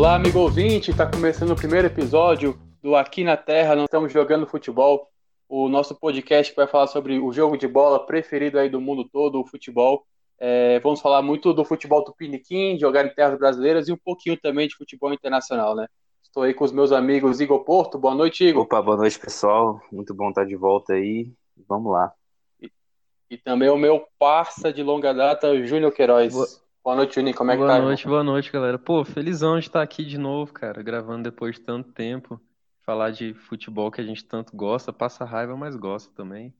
Olá, amigo ouvinte, está começando o primeiro episódio do Aqui na Terra, não estamos jogando futebol, o nosso podcast que vai falar sobre o jogo de bola preferido aí do mundo todo, o futebol. É, vamos falar muito do futebol tupiniquim, jogar em terras brasileiras e um pouquinho também de futebol internacional, né? Estou aí com os meus amigos Igor Porto. Boa noite, Igor. Opa, boa noite, pessoal. Muito bom estar de volta aí. Vamos lá. E, e também o meu parça de longa data, Júnior Queiroz. Boa, boa noite, Juninho. Como é boa que tá? Boa noite, boa noite, galera. Pô, felizão de estar aqui de novo, cara, gravando depois de tanto tempo. Falar de futebol que a gente tanto gosta, passa raiva, mas gosta também.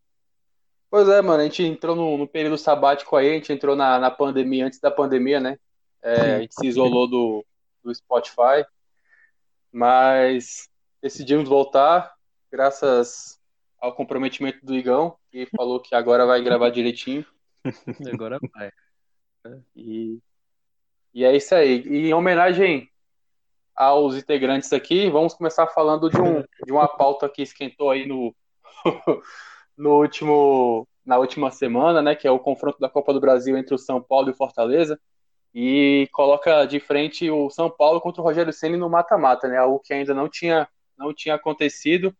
Pois é, mano, a gente entrou no, no período sabático aí, a gente entrou na, na pandemia, antes da pandemia, né? É, a gente se isolou do, do Spotify. Mas decidimos voltar, graças ao comprometimento do Igão, que falou que agora vai gravar direitinho. agora vai. E, e é isso aí. E em homenagem aos integrantes aqui, vamos começar falando de, um, de uma pauta que esquentou aí no, no último, na última semana, né? Que é o confronto da Copa do Brasil entre o São Paulo e o Fortaleza e coloca de frente o São Paulo contra o Rogério Ceni no mata-mata, né? Algo que ainda não tinha não tinha acontecido.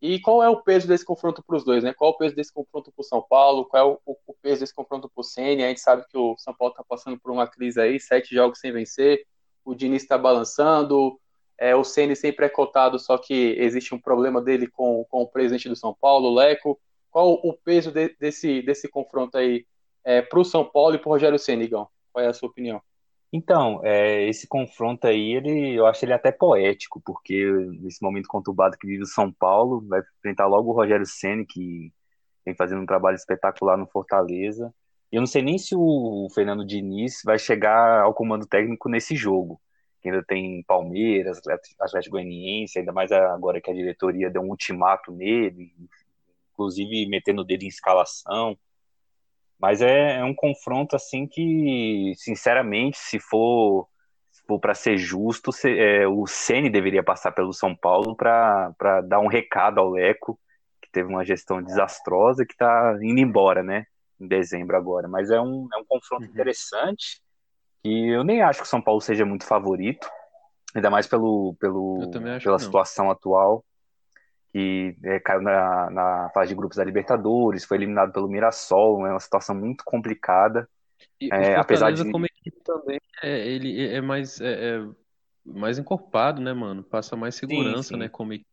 E qual é o peso desse confronto para os dois, né? Qual é o peso desse confronto para o São Paulo? Qual é o, o, peso desse confronto para o Ceni? A gente sabe que o São Paulo está passando por uma crise aí, sete jogos sem vencer. O Diniz está balançando. É, o Ceni sempre é cotado, só que existe um problema dele com, com o presidente do São Paulo, o Leco. Qual o peso de, desse, desse confronto aí é, para o São Paulo e para o Rogério Ceni? Qual é a sua opinião? Então, é, esse confronto aí, ele, eu acho ele até poético, porque nesse momento conturbado que vive o São Paulo, vai enfrentar logo o Rogério Ceni que vem fazendo um trabalho espetacular no Fortaleza. Eu não sei nem se o Fernando Diniz vai chegar ao comando técnico nesse jogo. Que ainda tem Palmeiras, Atlético Goianiense, ainda mais agora que a diretoria deu um ultimato nele, inclusive metendo o dedo em escalação. Mas é, é um confronto assim que, sinceramente, se for, para ser justo, se, é, o Ceni deveria passar pelo São Paulo para dar um recado ao Leco, que teve uma gestão desastrosa, que está indo embora, né? Em dezembro agora. Mas é um, é um confronto uhum. interessante. E eu nem acho que o São Paulo seja muito favorito, ainda mais pelo, pelo, pela situação atual que é, caiu na, na fase de grupos da Libertadores, foi eliminado pelo Mirassol, é uma situação muito complicada. E é, apesar de como equipe também, é, ele é mais é, é, mais encorpado, né, mano? Passa mais segurança, sim, sim. né, como equipe.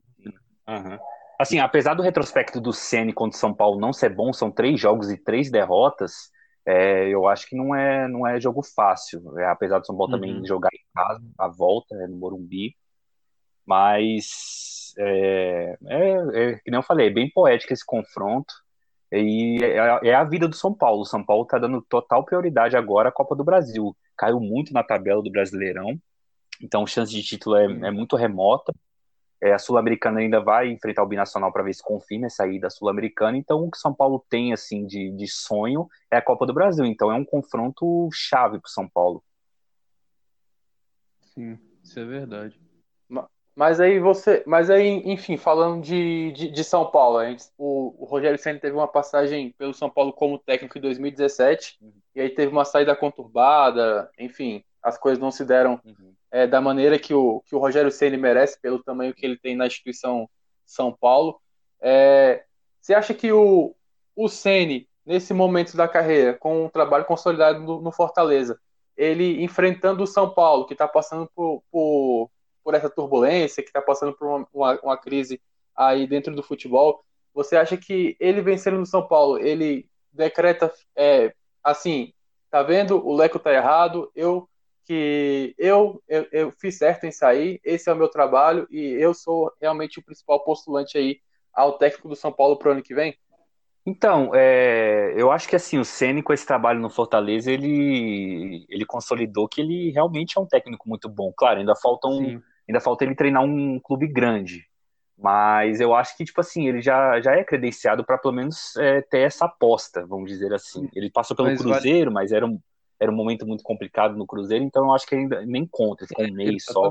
Uhum. Assim, apesar do retrospecto do Ceni contra o São Paulo não ser bom, são três jogos e três derrotas. É, eu acho que não é, não é jogo fácil. É, apesar do São Paulo uhum. também jogar em casa, a volta, né, no Morumbi. Mas é, é, é, que nem eu falei, é bem poético esse confronto. E é, é, a vida do São Paulo. O São Paulo está dando total prioridade agora à Copa do Brasil. Caiu muito na tabela do Brasileirão, então chance de título é, é muito remota. É, a Sul-Americana ainda vai enfrentar o Binacional para ver se confirma essa ida Sul-Americana. Então, o que São Paulo tem assim de, de sonho é a Copa do Brasil. Então, é um confronto chave para o São Paulo. Sim, isso é verdade. Mas aí você. Mas aí, enfim, falando de, de, de São Paulo, gente, o, o, Rogério Senna teve uma passagem pelo São Paulo como técnico em 2017, uhum. e aí teve uma saída conturbada, enfim, as coisas não se deram uhum. é, da maneira que o, que o Rogério Senna merece, pelo tamanho que ele tem na instituição São Paulo. É, você acha que o, o Ceni, nesse momento da carreira, com um trabalho consolidado no, no Fortaleza, ele enfrentando o São Paulo, que está passando por, por por essa turbulência, que está passando por uma, uma, uma, crise aí dentro do futebol, você acha que ele vencendo no São Paulo, ele decreta é, assim, tá vendo? O Leco tá errado, eu que eu, eu, eu fiz certo em sair, esse é o meu trabalho e eu sou realmente o principal postulante aí ao técnico do São Paulo pro ano que vem? Então, é, eu acho que assim, o Ceni com esse trabalho no Fortaleza, ele, ele consolidou que ele realmente é um técnico muito bom. Claro, ainda faltam Sim. Ainda falta ele treinar um clube grande. Mas eu acho que, tipo assim, ele já, já é credenciado para pelo menos é, ter essa aposta, vamos dizer assim. Ele passou pelo mas Cruzeiro, vale... mas era um, era um momento muito complicado no Cruzeiro, então eu acho que ainda nem conta, com um mês só.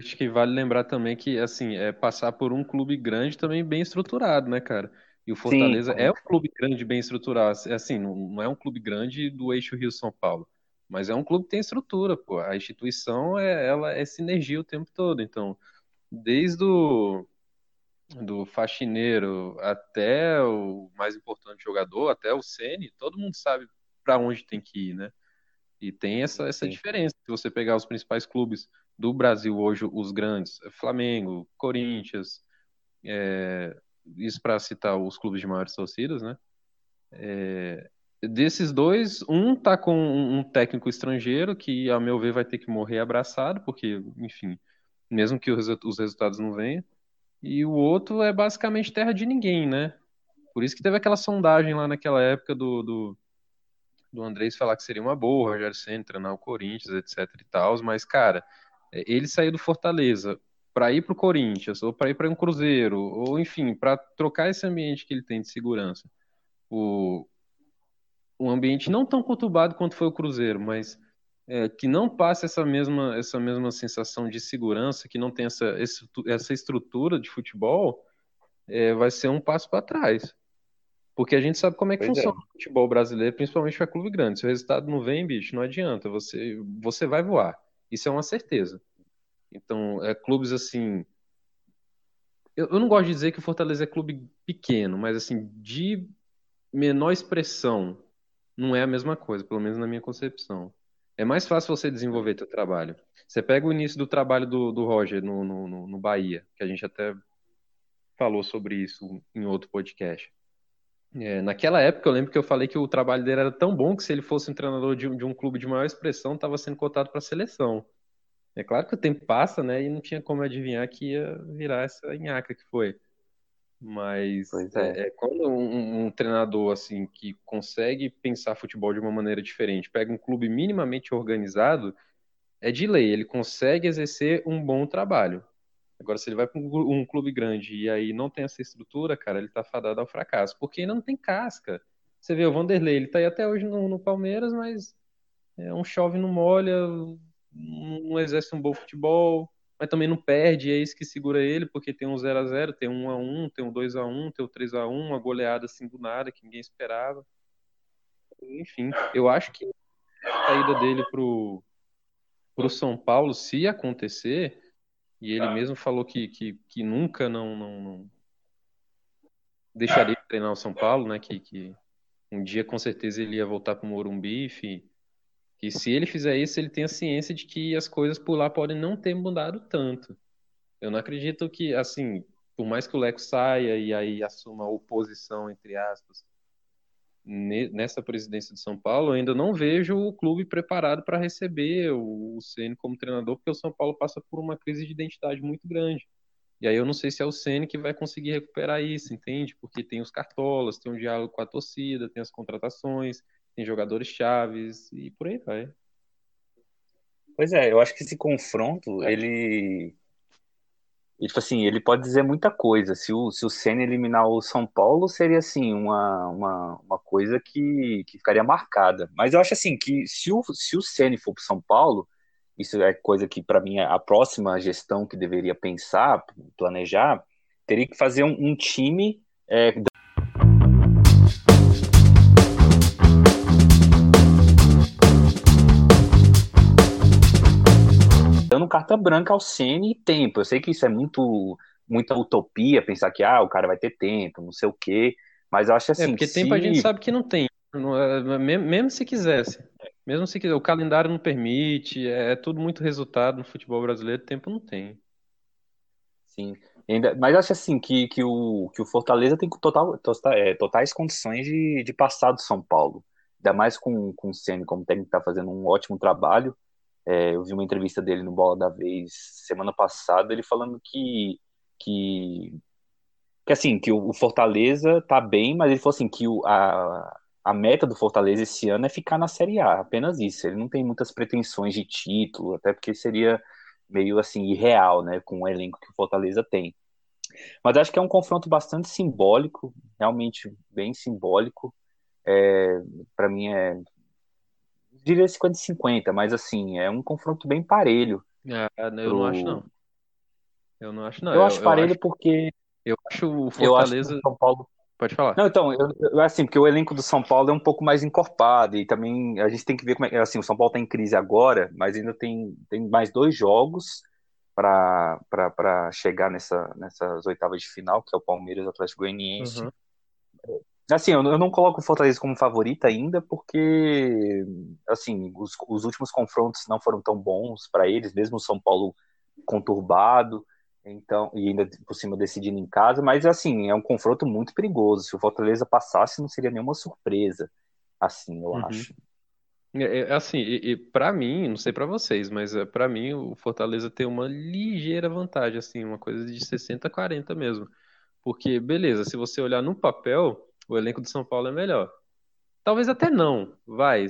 Acho que vale lembrar também que, assim, é passar por um clube grande também bem estruturado, né, cara? E o Fortaleza Sim. é um clube grande bem estruturado. Assim, não, não é um clube grande do eixo Rio-São Paulo. Mas é um clube que tem estrutura, pô. A instituição é, ela é sinergia o tempo todo. Então, desde o do faxineiro até o mais importante jogador, até o Ceni, todo mundo sabe para onde tem que ir, né? E tem essa, essa diferença. Se você pegar os principais clubes do Brasil hoje, os grandes, Flamengo, Corinthians, é, isso para citar os clubes de maiores torcidas, né? É, desses dois, um tá com um técnico estrangeiro que, a meu ver, vai ter que morrer abraçado, porque, enfim, mesmo que os, os resultados não venham. E o outro é basicamente terra de ninguém, né? Por isso que teve aquela sondagem lá naquela época do, do, do Andrés falar que seria uma boa, o Rogério Senna treinar o Corinthians, etc e tal, mas, cara, é, ele saiu do Fortaleza para ir para o Corinthians, ou para ir para um Cruzeiro, ou enfim, para trocar esse ambiente que ele tem de segurança. O, um ambiente não tão conturbado quanto foi o Cruzeiro, mas é, que não passe essa mesma, essa mesma sensação de segurança, que não tem essa, essa estrutura de futebol, é, vai ser um passo para trás. Porque a gente sabe como é que pois é. funciona é. o futebol brasileiro, principalmente para clube grande. Se o resultado não vem, bicho, não adianta. Você, você vai voar. Isso é uma certeza. Então, é, clubes assim. Eu, eu não gosto de dizer que o Fortaleza é clube pequeno, mas assim, de menor expressão, não é a mesma coisa, pelo menos na minha concepção. É mais fácil você desenvolver teu trabalho. Você pega o início do trabalho do, do Roger no, no, no Bahia, que a gente até falou sobre isso em outro podcast. É, naquela época, eu lembro que eu falei que o trabalho dele era tão bom que se ele fosse um treinador de, de um clube de maior expressão, estava sendo cotado para a seleção. É claro que o tempo passa, né? E não tinha como adivinhar que ia virar essa nhaca que foi. Mas é. É, é. quando um, um, treinador assim que consegue pensar futebol de uma maneira diferente, pega um clube minimamente organizado, é de lei, ele consegue exercer um bom trabalho. Agora, se ele vai para um clube grande e aí não tem essa estrutura, cara, ele tá fadado ao fracasso, porque ainda não tem casca. Você vê o Vanderlei, ele tá aí até hoje no, no Palmeiras, mas é um chove não molha, não exerce um bom futebol, mas também não perde, é isso que segura ele, porque tem um 0 a 0 tem um 1 a 1 tem um 2 a 1 tem um 3 a 1 uma goleada assim do nada, que ninguém esperava. Enfim, eu acho que a saída dele pro, pro São Paulo, se acontecer, e ele ah. mesmo falou que, que, que nunca não, não, não, deixaria de treinar o São Paulo, né? Que, que um dia com certeza ele ia voltar para o Morumbi, enfim. Que se ele fizer isso, ele tem a ciência de que as coisas por lá podem não ter mudado tanto. Eu não acredito que, assim, por mais que o Leco saia e aí assuma oposição, entre aspas, nessa presidência de São Paulo, ainda não vejo o clube preparado para receber o Ceni como treinador, porque o São Paulo passa por uma crise de identidade muito grande. E aí eu não sei se é o Ceni que vai conseguir recuperar isso, entende? Porque tem os cartolas, tem um diálogo com a torcida, tem as contratações, tem jogadores chaves e por aí vai. Pois é, eu acho que esse confronto, ele e, tipo assim, ele pode dizer muita coisa. Se o, se o Senna eliminar o São Paulo, seria assim, uma, uma, uma coisa que, que ficaria marcada. Mas eu acho assim que se o, se o Senna for para São Paulo, isso é coisa que, para mim, a próxima gestão que deveria pensar, planejar, teria que fazer um, um time é, carta branca ao Ceni e tempo. Eu sei que isso é muito muita utopia pensar que ah, o cara vai ter tempo, não sei o quê, mas eu acho é, assim. É, porque se... tempo a gente sabe que não tem. É, mesmo se quisesse. Mesmo se quiser, o calendário não permite, é, é tudo muito resultado no futebol brasileiro, tempo não tem. Sim. Ainda, mas acho assim que, que, o, que o Fortaleza tem total, total, é, totais condições de, de passar do São Paulo. Ainda mais com, com o Ceni como técnico que está fazendo um ótimo trabalho. É, eu vi uma entrevista dele no Bola da Vez semana passada, ele falando que, que, que assim, que o Fortaleza tá bem, mas ele falou assim que o, a, a meta do Fortaleza esse ano é ficar na Série A, apenas isso. Ele não tem muitas pretensões de título, até porque seria meio assim irreal, né, com o elenco que o Fortaleza tem. Mas acho que é um confronto bastante simbólico, realmente bem simbólico. É, para mim é diria 50-50, mas assim, é um confronto bem parelho. É, eu pro... não acho não. Eu não acho não. Eu, eu acho parelho eu acho, porque eu acho o Fortaleza acho São Paulo Pode falar. Não, então, eu, eu, assim, porque o elenco do São Paulo é um pouco mais encorpado e também a gente tem que ver como é, assim, o São Paulo está em crise agora, mas ainda tem, tem mais dois jogos para chegar nessa, nessas oitavas de final, que é o Palmeiras e o Atlético Goianiense. Uhum. Assim, eu, não coloco o Fortaleza como favorita ainda, porque, assim, os, os últimos confrontos não foram tão bons para eles, mesmo o São Paulo conturbado. Então, e ainda por cima decidindo em casa, mas assim, é um confronto muito perigoso. Se o Fortaleza passasse, não seria nenhuma surpresa, assim, eu uhum. acho. É, é assim, e, e para mim, não sei para vocês, mas é, para mim o Fortaleza tem uma ligeira vantagem, assim, uma coisa de 60 a 40 mesmo. Porque, beleza, se você olhar no papel, o elenco de São Paulo é melhor. Talvez até não, vai.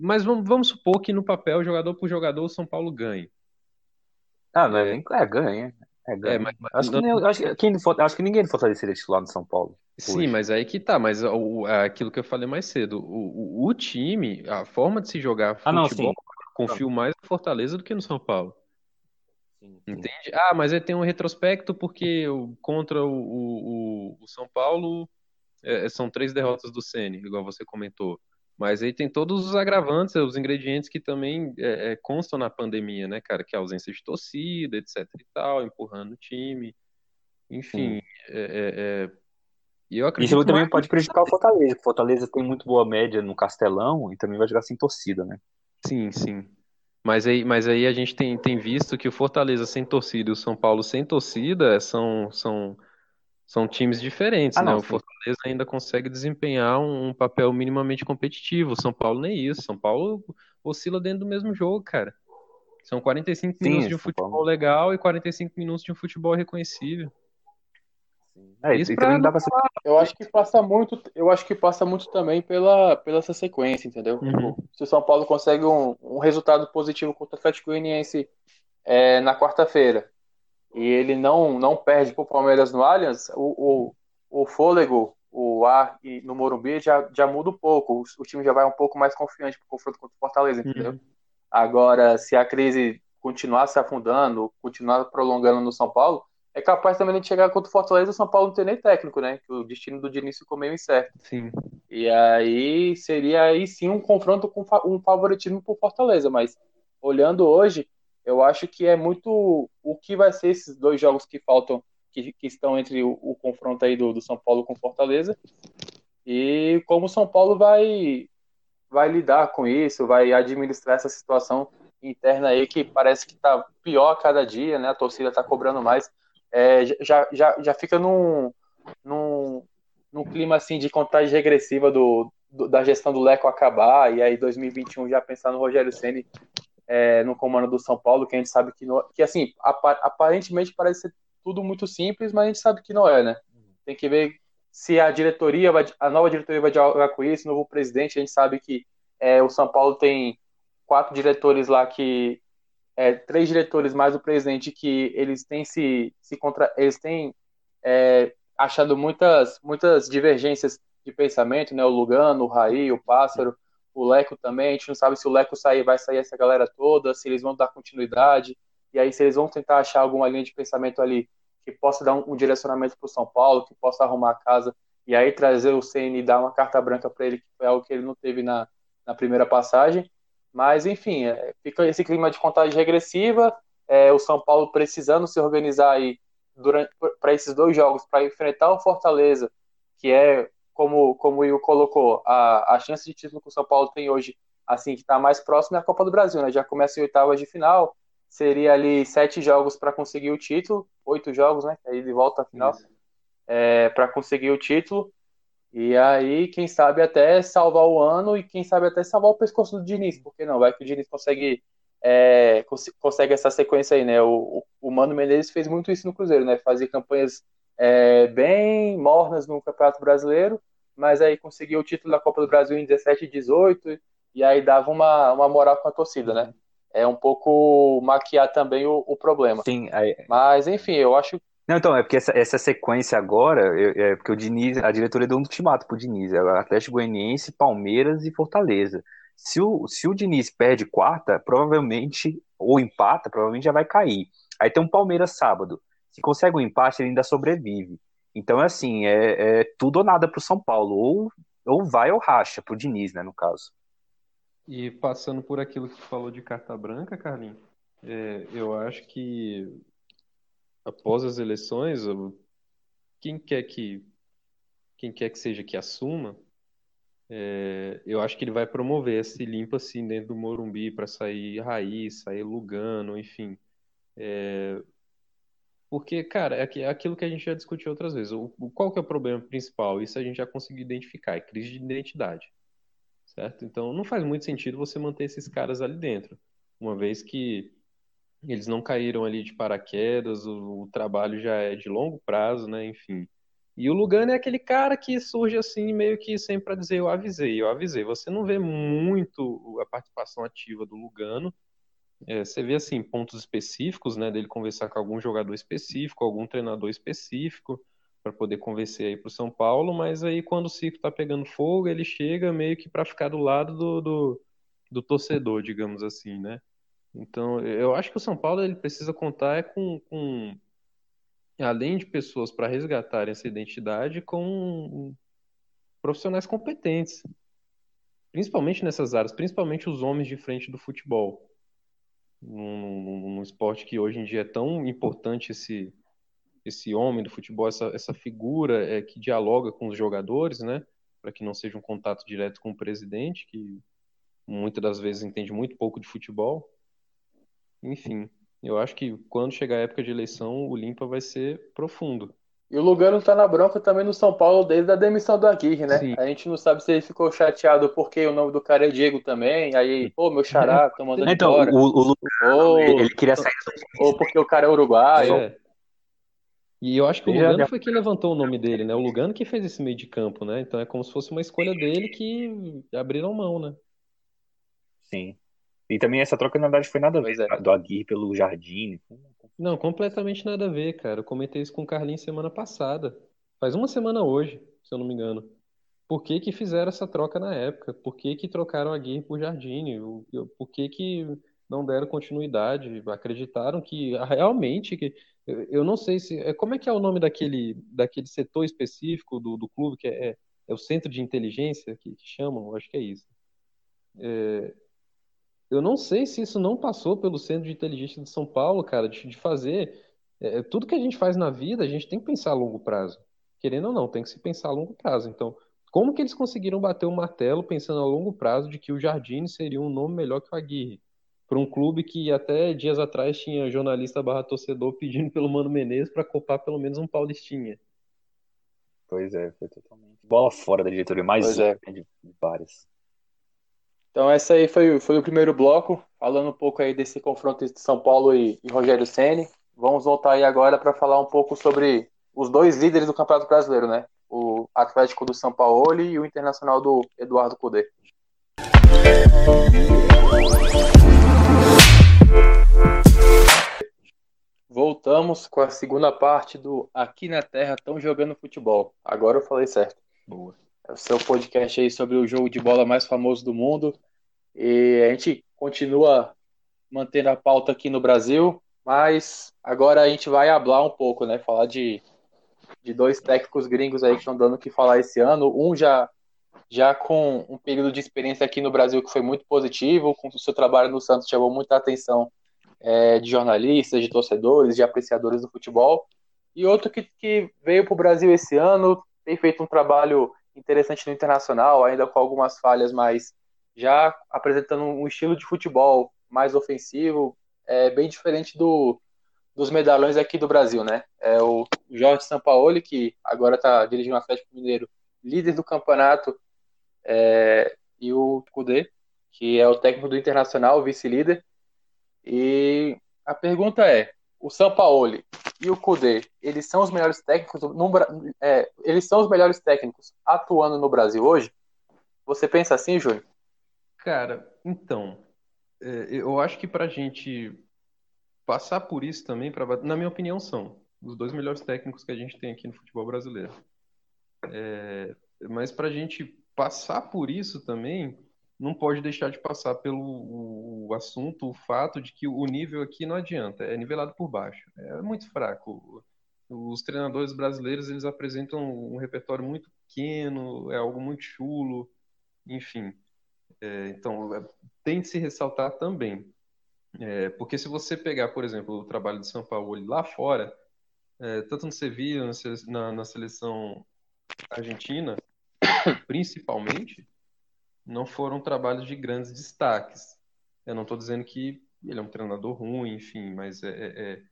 Mas vamos, vamos supor que no papel, jogador por jogador, o São Paulo ganhe. Ah, não é, é ganha. É, é mas, mas, acho, que, nem, acho, que, acho que ninguém do Fortaleza seria titular no São Paulo. Sim, hoje. mas aí que tá. Mas o, aquilo que eu falei mais cedo, o, o, o time, a forma de se jogar futebol, ah, não, confio mais no Fortaleza do que no São Paulo. Sim, sim. Entende? Ah, mas aí tem um retrospecto porque contra o, o, o São Paulo é, são três derrotas do Ceni, igual você comentou. Mas aí tem todos os agravantes, os ingredientes que também é, é, constam na pandemia, né, cara? Que é a ausência de torcida, etc e tal, empurrando o time. Enfim, é, é, é, e eu acredito Isso também mais... pode prejudicar o Fortaleza, o Fortaleza tem muito boa média no Castelão e também vai jogar sem torcida, né? Sim, sim. Mas aí, mas aí a gente tem, tem visto que o Fortaleza sem torcida e o São Paulo sem torcida são, são são times diferentes, ah, né? Não, o Fortaleza ainda consegue desempenhar um, um, papel minimamente competitivo. O São Paulo nem isso. São Paulo oscila dentro do mesmo jogo, cara. São 45 Sim, minutos de um futebol Paulo. legal e 45 minutos de um futebol reconhecível. É, isso pra... dá pra ser... Eu acho que passa muito, eu acho que passa muito também pela, pela essa sequência, entendeu? Uhum. Se o São Paulo consegue um, um resultado positivo contra o Atlético Goianiense é, na quarta-feira, e ele não, não perde para o Palmeiras no Allianz, o, o, o fôlego, o ar e no Morumbi já, já muda um pouco. O, o time já vai um pouco mais confiante para o confronto contra o Fortaleza, entendeu? Uhum. Agora, se a crise continuar se afundando, continuar prolongando no São Paulo, é capaz também de chegar contra o Fortaleza o São Paulo não ter nem técnico, né? Que o destino do Diniz ficou meio incerto. Sim. E aí seria aí sim um confronto com um favoritismo por Fortaleza, mas olhando hoje, eu acho que é muito o que vai ser esses dois jogos que faltam, que, que estão entre o, o confronto aí do, do, São Paulo com Fortaleza, e como o São Paulo vai, vai lidar com isso, vai administrar essa situação interna aí que parece que está pior a cada dia, né? A torcida está cobrando mais. É, já, já, já fica num, num, num clima assim de contagem regressiva do, da gestão do Leco acabar, e aí 2021 já pensar no Rogério Ceni é, no comando do São Paulo, que a gente sabe que, não, que assim, aparentemente parece ser tudo muito simples, mas a gente sabe que não é, né? Tem que ver se a diretoria, vai, a nova diretoria vai dialogar com isso, o novo presidente, a gente sabe que é, o São Paulo tem quatro diretores lá que é, três diretores mais o presidente que eles têm se, se contra, eles têm é, achado muitas muitas divergências de pensamento, né? O Lugano, o Raí, o Pássaro, o Leco também, a gente não sabe se o Leco sair, vai sair essa galera toda, se eles vão dar continuidade, e aí se eles vão tentar achar alguma linha de pensamento ali que possa dar um, um direcionamento para o São Paulo, que possa arrumar a casa, e aí trazer o CN e dar uma carta branca para ele, que foi algo que ele não teve na, na primeira passagem. Mas, enfim, é, fica esse clima de contagem regressiva, é, o São Paulo precisando se organizar aí para esses dois jogos, para enfrentar o Fortaleza, que é como, como o Will colocou, a, a chance de título que o São Paulo tem hoje, assim, que está mais próximo é a Copa do Brasil, né? Já começa em oitavas de final, seria ali sete jogos para conseguir o título, oito jogos, né? Aí de volta à final, é, para conseguir o título. E aí, quem sabe até salvar o ano e quem sabe até salvar o pescoço do Diniz, porque não? Vai que o Diniz consegue, é, cons consegue essa sequência aí, né? O, o Mano Menezes fez muito isso no Cruzeiro, né? Fazer campanhas é, bem mornas no Campeonato Brasileiro mas aí conseguiu o título da Copa do Brasil em 17 e 18, e aí dava uma, uma moral com a torcida, né? É um pouco maquiar também o, o problema. Sim, aí... Mas, enfim, eu acho. Não, então, é porque essa, essa sequência agora, é porque o Diniz, a diretoria deu um ultimato pro Diniz, é Atlético Goianiense, Palmeiras e Fortaleza. Se o, se o Diniz perde quarta, provavelmente, ou empata, provavelmente já vai cair. Aí tem um Palmeiras sábado. Se consegue um empate, ele ainda sobrevive. Então, assim, é, é tudo ou nada pro São Paulo. Ou, ou vai ou racha pro Diniz, né, no caso. E passando por aquilo que tu falou de carta branca, Carlinhos, é, eu acho que após as eleições, quem quer que quem quer que seja que assuma, é, eu acho que ele vai promover esse limpa assim dentro do Morumbi para sair Raiz, sair Lugano, enfim. É, porque, cara, é, é aquilo que a gente já discutiu outras vezes. O, qual que é o problema principal? Isso a gente já conseguiu identificar, é crise de identidade. Certo? Então não faz muito sentido você manter esses caras ali dentro, uma vez que eles não caíram ali de paraquedas, o, o trabalho já é de longo prazo, né? Enfim. E o Lugano é aquele cara que surge assim, meio que sempre para dizer: eu avisei, eu avisei. Você não vê muito a participação ativa do Lugano. É, você vê assim pontos específicos, né, dele conversar com algum jogador específico, algum treinador específico para poder convencer aí para o São Paulo, mas aí quando o ciclo está pegando fogo, ele chega meio que para ficar do lado do, do, do, torcedor, digamos assim, né? Então, eu acho que o São Paulo ele precisa contar é com, com além de pessoas para resgatarem essa identidade, com profissionais competentes, principalmente nessas áreas, principalmente os homens de frente do futebol. Num, num esporte que hoje em dia é tão importante esse, esse homem do futebol, essa, essa figura é, que dialoga com os jogadores, né? Para que não seja um contato direto com o presidente, que muitas das vezes entende muito pouco de futebol. Enfim, eu acho que quando chegar a época de eleição, o limpa vai ser profundo. E o Lugano tá na bronca também no São Paulo desde a demissão do Aguirre, né? Sim. A gente não sabe se ele ficou chateado porque o nome do cara é Diego também. Aí, pô, meu xará, tô mandando então, embora. O, o Lugano, ou, ele queria sair Ou porque o cara é uruguaio. É. E eu acho que o Lugano foi quem levantou o nome dele, né? O Lugano que fez esse meio de campo, né? Então é como se fosse uma escolha dele que abriram mão, né? Sim. E também essa troca, na verdade, foi nada a ver é. do Aguirre pelo Jardim. Não, completamente nada a ver, cara. Eu comentei isso com o Carlinhos semana passada. Faz uma semana hoje, se eu não me engano. Por que que fizeram essa troca na época? Por que que trocaram a Aguirre por Jardim? Por que que não deram continuidade? Acreditaram que ah, realmente... que Eu não sei se... É, como é que é o nome daquele, daquele setor específico do, do clube, que é, é o centro de inteligência que, que chamam? Acho que é isso. É, eu não sei se isso não passou pelo Centro de Inteligência de São Paulo, cara, de, de fazer. É, tudo que a gente faz na vida, a gente tem que pensar a longo prazo. Querendo ou não, tem que se pensar a longo prazo. Então, como que eles conseguiram bater o martelo pensando a longo prazo de que o Jardine seria um nome melhor que o Aguirre? Para um clube que até dias atrás tinha jornalista barra torcedor pedindo pelo Mano Menezes para copar pelo menos um Paulistinha. Pois é, foi totalmente. Bola fora da diretoria, mais pois é. de várias. Então essa aí foi, foi o primeiro bloco, falando um pouco aí desse confronto entre São Paulo e, e Rogério Ceni. Vamos voltar aí agora para falar um pouco sobre os dois líderes do Campeonato Brasileiro, né? O Atlético do São Paulo e o Internacional do Eduardo Cudê. Voltamos com a segunda parte do Aqui na Terra estão jogando futebol. Agora eu falei certo. Boa o seu podcast aí sobre o jogo de bola mais famoso do mundo. E a gente continua mantendo a pauta aqui no Brasil, mas agora a gente vai hablar um pouco, né? Falar de, de dois técnicos gringos aí que estão dando o que falar esse ano. Um já, já com um período de experiência aqui no Brasil que foi muito positivo, com o seu trabalho no Santos chamou muita atenção é, de jornalistas, de torcedores, de apreciadores do futebol. E outro que, que veio para o Brasil esse ano, tem feito um trabalho interessante no internacional, ainda com algumas falhas, mas já apresentando um estilo de futebol mais ofensivo, é bem diferente do, dos medalhões aqui do Brasil, né? É o Jorge Sampaoli, que agora está dirigindo o Atlético Mineiro, líder do campeonato, é, e o Cudê, que é o técnico do Internacional, vice-líder. E a pergunta é: o Sampaoli e o Kudê, eles são os melhores técnicos no, é, eles são os melhores técnicos atuando no Brasil hoje? Você pensa assim, Júnior? Cara, então, é, eu acho que pra gente passar por isso também, pra, na minha opinião, são os dois melhores técnicos que a gente tem aqui no futebol brasileiro. É, mas pra gente passar por isso também, não pode deixar de passar pelo o assunto, o fato de que o nível aqui não adianta, é nivelado por baixo, é muito fraco. Os treinadores brasileiros eles apresentam um repertório muito pequeno, é algo muito chulo, enfim. É, então, é, tem de se ressaltar também. É, porque se você pegar, por exemplo, o trabalho de São Paulo lá fora, é, tanto no Sevilla, na, na seleção argentina, principalmente, não foram trabalhos de grandes destaques. Eu não estou dizendo que ele é um treinador ruim, enfim, mas é, é, é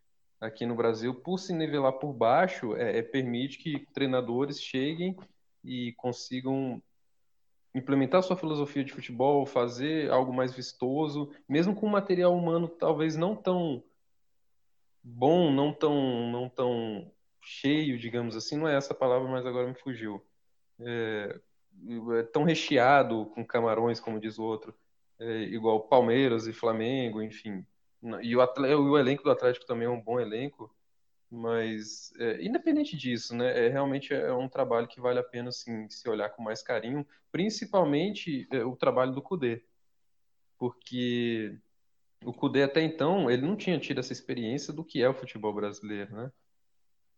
aqui no Brasil, por se nivelar por baixo, permite que treinadores cheguem e consigam implementar sua filosofia de futebol, fazer algo mais vistoso, mesmo com material humano talvez não tão bom, não tão, não tão cheio, digamos assim, não é essa palavra, mas agora me fugiu. É, é tão recheado com camarões, como diz o outro, é, igual Palmeiras e Flamengo, enfim. E o, o, elenco do Atlético também é um bom elenco, mas, é, independente disso, né, é, realmente é um trabalho que vale a pena assim, se olhar com mais carinho, principalmente é, o trabalho do Cudê. Porque o Cudê até então, ele não tinha tido essa experiência do que é o futebol brasileiro, né?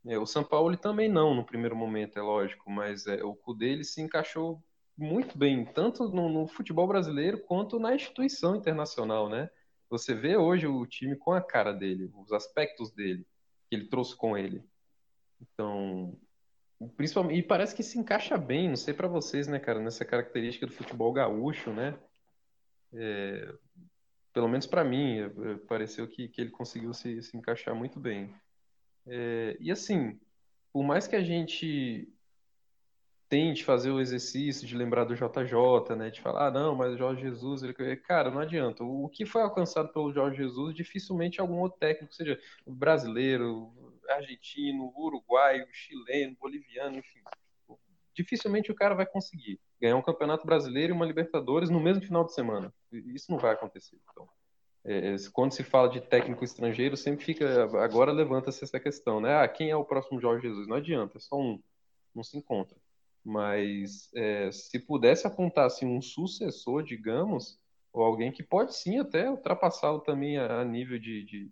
É, o São Paulo também não, no primeiro momento, é lógico, mas é, o Cudê ele se encaixou muito bem, tanto no, no futebol brasileiro quanto na instituição internacional, né? Você vê hoje o time com a cara dele, os aspectos dele que ele trouxe com ele. Então, principalmente, e parece que se encaixa bem, não sei para vocês, né, cara, nessa característica do futebol gaúcho, né? É, pelo menos para mim, é, é, pareceu que, que ele conseguiu se, se encaixar muito bem. É, e assim, por mais que a gente tente fazer o exercício de lembrar do JJ, né? De falar, ah, não, mas o Jorge Jesus, ele... cara, não adianta. O que foi alcançado pelo Jorge Jesus, dificilmente algum outro técnico, seja brasileiro, argentino, uruguaio, chileno, boliviano, enfim. Dificilmente o cara vai conseguir ganhar um campeonato brasileiro e uma Libertadores no mesmo final de semana. Isso não vai acontecer. Então, é, quando se fala de técnico estrangeiro, sempre fica. Agora levanta-se essa questão, né? Ah, quem é o próximo Jorge Jesus? Não adianta, é só um. Não se encontra. Mas é, se pudesse apontar assim, um sucessor, digamos, ou alguém que pode sim até ultrapassá-lo também a, a nível de, de,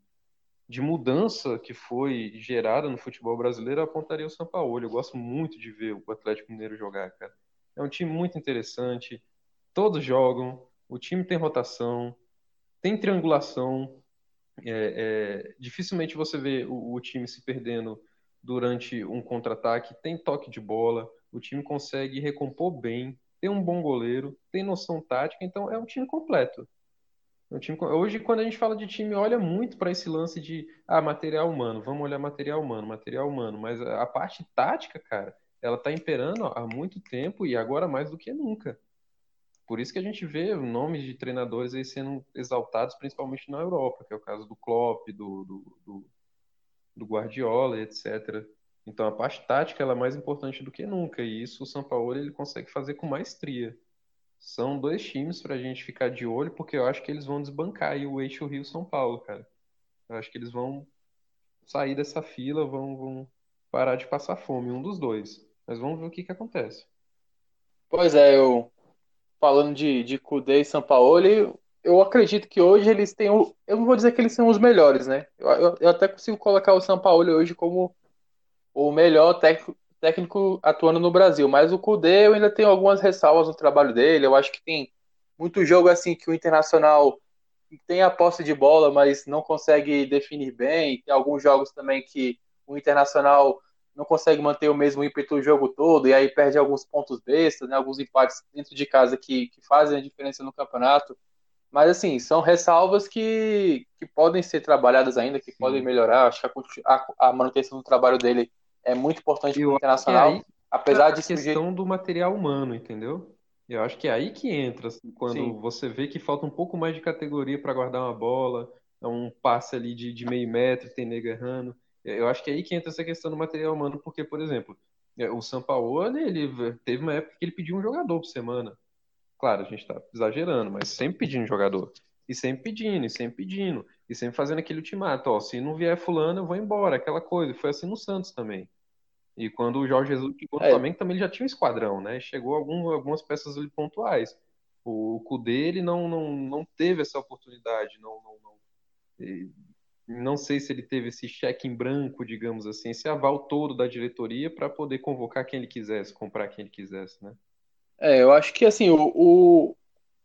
de, mudança que foi gerada no futebol brasileiro, apontaria o São Paulo. Eu gosto muito de ver o Atlético Mineiro jogar, cara. É um time muito interessante, todos jogam, o time tem rotação, tem triangulação. É, é, dificilmente você vê o, o time se perdendo durante um contra-ataque, tem toque de bola o time consegue recompor bem, tem um bom goleiro, tem noção tática, então é um time completo. É um time... Hoje, quando a gente fala de time, olha muito para esse lance de ah, material humano, vamos olhar material humano, material humano, mas a parte tática, cara, ela tá imperando há muito tempo e agora mais do que nunca. Por isso que a gente vê nomes de treinadores aí sendo exaltados, principalmente na Europa, que é o caso do Klopp, do, do, do, do Guardiola, etc. Então a parte tática é mais importante do que nunca e isso o São Paulo ele consegue fazer com maestria. São dois times para a gente ficar de olho porque eu acho que eles vão desbancar o eixo Rio São Paulo, cara. Eu acho que eles vão sair dessa fila, vão, vão parar de passar fome, um dos dois. Mas vamos ver o que, que acontece. Pois é, eu falando de, de Cudê e São Paulo, eu acredito que hoje eles têm. Eu não vou dizer que eles são os melhores, né? Eu, eu, eu até consigo colocar o São Paulo hoje como o melhor técnico, técnico atuando no Brasil. Mas o Cudê eu ainda tenho algumas ressalvas no trabalho dele. Eu acho que tem muito jogo assim que o Internacional tem a posse de bola, mas não consegue definir bem. Tem alguns jogos também que o Internacional não consegue manter o mesmo ímpeto o jogo todo e aí perde alguns pontos bestas, né, alguns empates dentro de casa que, que fazem a diferença no campeonato. Mas assim, são ressalvas que, que podem ser trabalhadas ainda, que Sim. podem melhorar. Acho que a, a, a manutenção do trabalho dele é muito importante para o Internacional, aí, apesar de a questão do material humano, entendeu? Eu acho que é aí que entra, assim, quando Sim. você vê que falta um pouco mais de categoria para guardar uma bola, é um passe ali de, de meio metro, tem nego errando. Eu acho que é aí que entra essa questão do material humano, porque, por exemplo, é, o Sampaoli, ele teve uma época que ele pediu um jogador por semana. Claro, a gente está exagerando, mas sempre pedindo jogador. E sempre pedindo, e sempre pedindo. E sempre fazendo aquele ultimato, ó, se não vier fulano, eu vou embora, aquela coisa. Foi assim no Santos também. E quando o Jorge Jesus chegou no é. Flamengo, também ele já tinha um esquadrão, né? Chegou algum, algumas peças ali pontuais. O, Kudê, ele não, não, não teve essa oportunidade, não, não, não não sei se ele teve esse cheque em branco, digamos assim, esse aval todo da diretoria para poder convocar quem ele quisesse, comprar quem ele quisesse, né? É, eu acho que assim, o, o,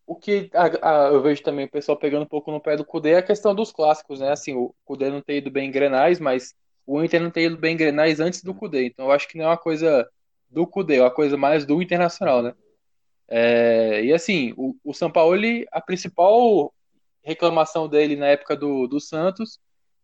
o que a, a, eu vejo também o pessoal pegando um pouco no pé do Cudê é a questão dos clássicos, né? Assim, o Cudê não ter ido bem em Grenais, mas o Inter não ter ido bem em Grenais antes do Cudê. Então eu acho que não é uma coisa do Cudê, é uma coisa mais do Internacional, né? É, e assim, o, o São Paulo, a principal reclamação dele na época do, do Santos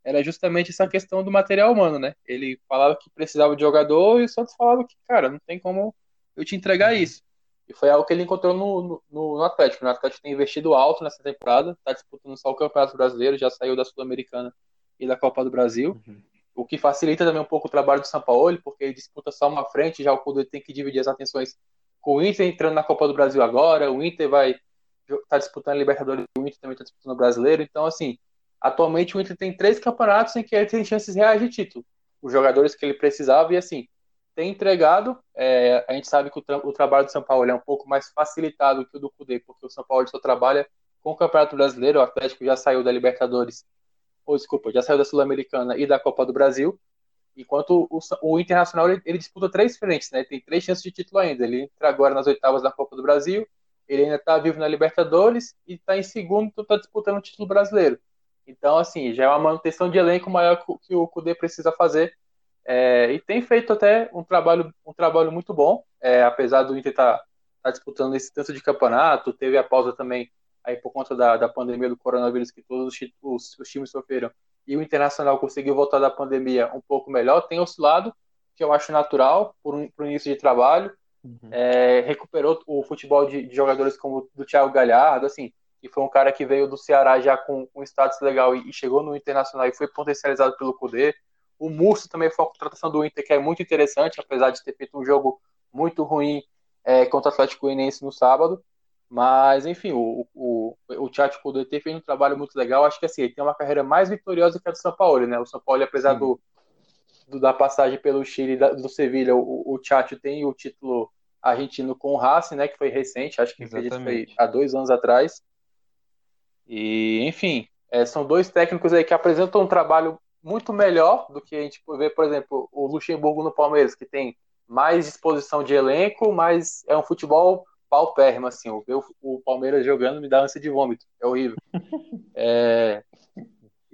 era justamente essa questão do material humano, né? Ele falava que precisava de jogador e o Santos falava que, cara, não tem como eu te entregar uhum. isso. E foi algo que ele encontrou no, no, no Atlético. O Atlético tem investido alto nessa temporada, está disputando só o Campeonato Brasileiro, já saiu da Sul-Americana e da Copa do Brasil. Uhum. O que facilita também um pouco o trabalho do São Paulo, porque ele disputa só uma frente, já o Cudê tem que dividir as atenções com o Inter entrando na Copa do Brasil agora, o Inter vai estar tá disputando a Libertadores, o Inter também está disputando o Brasileiro. Então, assim, Atualmente o Inter tem três campeonatos em que ele tem chances reais de título. Os jogadores que ele precisava e assim, tem entregado. É, a gente sabe que o, tra o, trabalho do São Paulo é um pouco mais facilitado que o do Cudê, porque o São Paulo só trabalha com o Campeonato Brasileiro, o Atlético já saiu da Libertadores, ou desculpa, já saiu da Sul-Americana e da Copa do Brasil, enquanto o, o Internacional ele, ele, disputa três frentes, né? Tem três chances de título ainda. Ele entra agora nas oitavas da Copa do Brasil, ele ainda está vivo na Libertadores e está em segundo, então está disputando o título brasileiro. Então, assim, já é uma manutenção de elenco maior que o Kudê precisa fazer. É, e tem feito até um trabalho, um trabalho muito bom, é, apesar do Inter estar tá, tá disputando esse tanto de campeonato, teve a pausa também aí por conta da, da pandemia do coronavírus que todos os, os, os times sofreram, e o Internacional conseguiu voltar da pandemia um pouco melhor, tem oscilado, que eu acho natural, por um, por um início de trabalho, uhum. é, recuperou o futebol de, de, jogadores como o do Thiago Galhardo, assim, que foi um cara que veio do Ceará já com um status legal e, e chegou no Internacional e foi potencializado pelo Cudê. O Murcio também foi uma contratação do Inter que é muito interessante, apesar de ter feito um jogo muito ruim é, contra o Atlético Goianiense no sábado. Mas, enfim, o, o, o Tchatcho ter feito um trabalho muito legal. Acho que assim, ele tem uma carreira mais vitoriosa que a do São Paulo, né? O São Paulo, apesar do, do, da passagem pelo Chile da, do Sevilha, o, o Tchatcho tem o título argentino com o Racing, né? Que foi recente, acho que foi há dois anos atrás. E, enfim, é, são dois técnicos aí que apresentam um trabalho muito melhor do que a gente vê, por exemplo, o Luxemburgo no Palmeiras, que tem mais disposição de elenco, mas é um futebol paupérrimo, assim. Ver o, o Palmeiras jogando me dá ânsia de vômito, é horrível. É,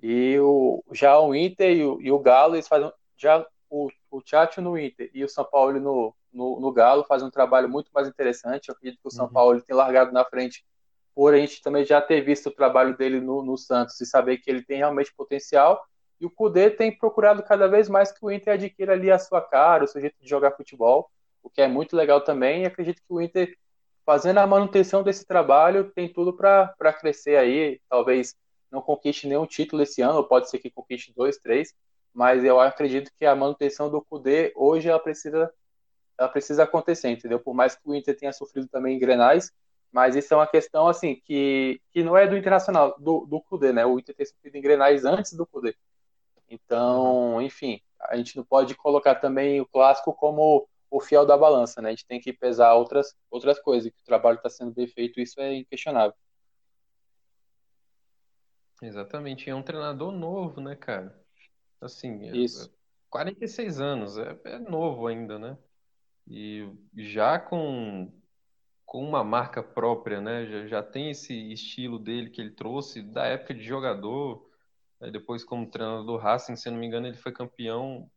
e o, já o Inter e o, e o Galo, eles fazem. Já o, o Tchatcho no Inter e o São Paulo no, no, no, Galo fazem um trabalho muito mais interessante. Eu acredito que o São uhum. Paulo tem largado na frente por a gente também já ter visto o trabalho dele no, no Santos e saber que ele tem realmente potencial. E o Kudê tem procurado cada vez mais que o Inter adquira ali a sua cara, o seu jeito de jogar futebol, o que é muito legal também. E acredito que o Inter, fazendo a manutenção desse trabalho, tem tudo para crescer aí. Talvez não conquiste nenhum título esse ano, pode ser que conquiste dois, três, mas eu acredito que a manutenção do Kudê hoje ela precisa, ela precisa acontecer, entendeu? Por mais que o Inter tenha sofrido também em Grenais, mas isso é uma questão, assim, que, que não é do Internacional, do, do Cudê, né? O Inter ter sofrido engrenais antes do Cudê. Então, enfim, a gente não pode colocar também o clássico como o fiel da balança, né? A gente tem que pesar outras, outras coisas, que o trabalho está sendo bem feito, isso é inquestionável. Exatamente, é um treinador novo, né, cara? Assim, é, isso. 46 anos, é, é novo ainda, né? E já com com uma marca própria, né? Já, já tem esse estilo dele que ele trouxe da época de jogador. Aí depois, como treinador do Racing, se não me engano, ele foi campeão.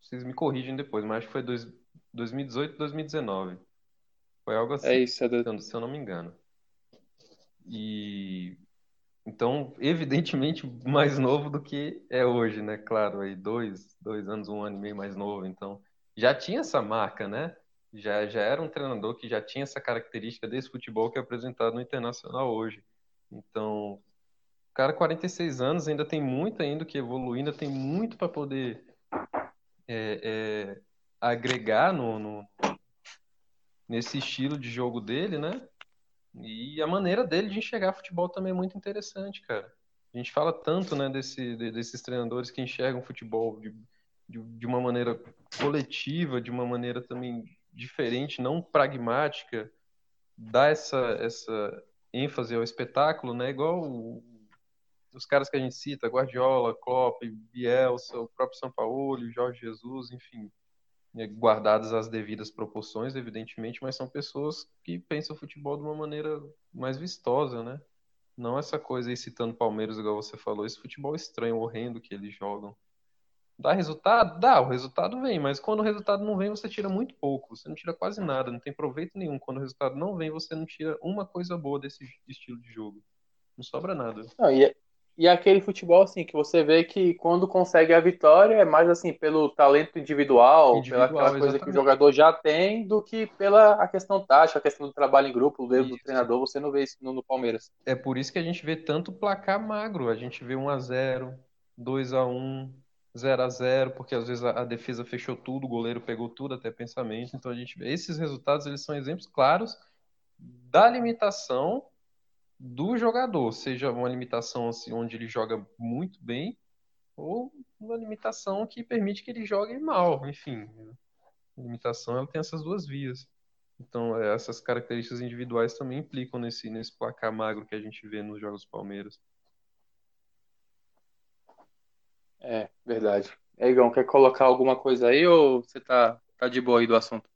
Vocês me corrigem depois, mas acho que foi dois, 2018, 2019. Foi algo assim, é isso, é do... se eu não me engano. E então, evidentemente, mais novo do que é hoje, né? Claro, aí dois, dois anos, um ano e meio mais novo. Então, já tinha essa marca, né? já, já era um treinador que já tinha essa característica desse futebol que é apresentado no Internacional hoje. Então, o cara, 46 anos, ainda tem muito ainda que evoluir, ainda tem muito para poder é, é, agregar no, no, nesse estilo de jogo dele, né? E a maneira dele de enxergar futebol também é muito interessante, cara. A gente fala tanto, né, desse, desses treinadores que enxergam futebol de, de, de uma maneira coletiva, de uma maneira também diferente, não pragmática, dá essa, essa ênfase ao espetáculo, né? Igual o, os caras que a gente cita, Guardiola, Klopp, Bielsa, o próprio São Paulo, Jorge Jesus, enfim, né, guardadas as devidas proporções, evidentemente, mas são pessoas que pensam o futebol de uma maneira mais vistosa, né? Não essa coisa aí citando Palmeiras, igual você falou, esse futebol estranho, horrendo que eles jogam. Dá resultado? Dá, o resultado vem, mas quando o resultado não vem, você tira muito pouco, você não tira quase nada, não tem proveito nenhum. Quando o resultado não vem, você não tira uma coisa boa desse estilo de jogo. Não sobra nada. Não, e, é, e aquele futebol, assim, que você vê que quando consegue a vitória é mais, assim, pelo talento individual, individual pela coisa exatamente. que o jogador já tem, do que pela a questão tática, a questão do trabalho em grupo, o dedo do treinador, você não vê isso no, no, Palmeiras. É por isso que a gente vê tanto placar magro, a gente vê 1x0, 2x1, 0x0, porque às vezes a, a defesa fechou tudo, o goleiro pegou tudo, até pensamento, então a gente vê esses resultados, eles são exemplos claros da limitação do jogador, seja uma limitação assim, onde ele joga muito bem, ou uma limitação que permite que ele jogue mal, enfim. A limitação ela tem essas duas vias. Então, é, essas características individuais também implicam nesse, nesse placar magro que a gente vê nos jogos do Palmeiras. É, verdade. Egão, quer colocar alguma coisa aí ou você tá, tá de boa aí do assunto?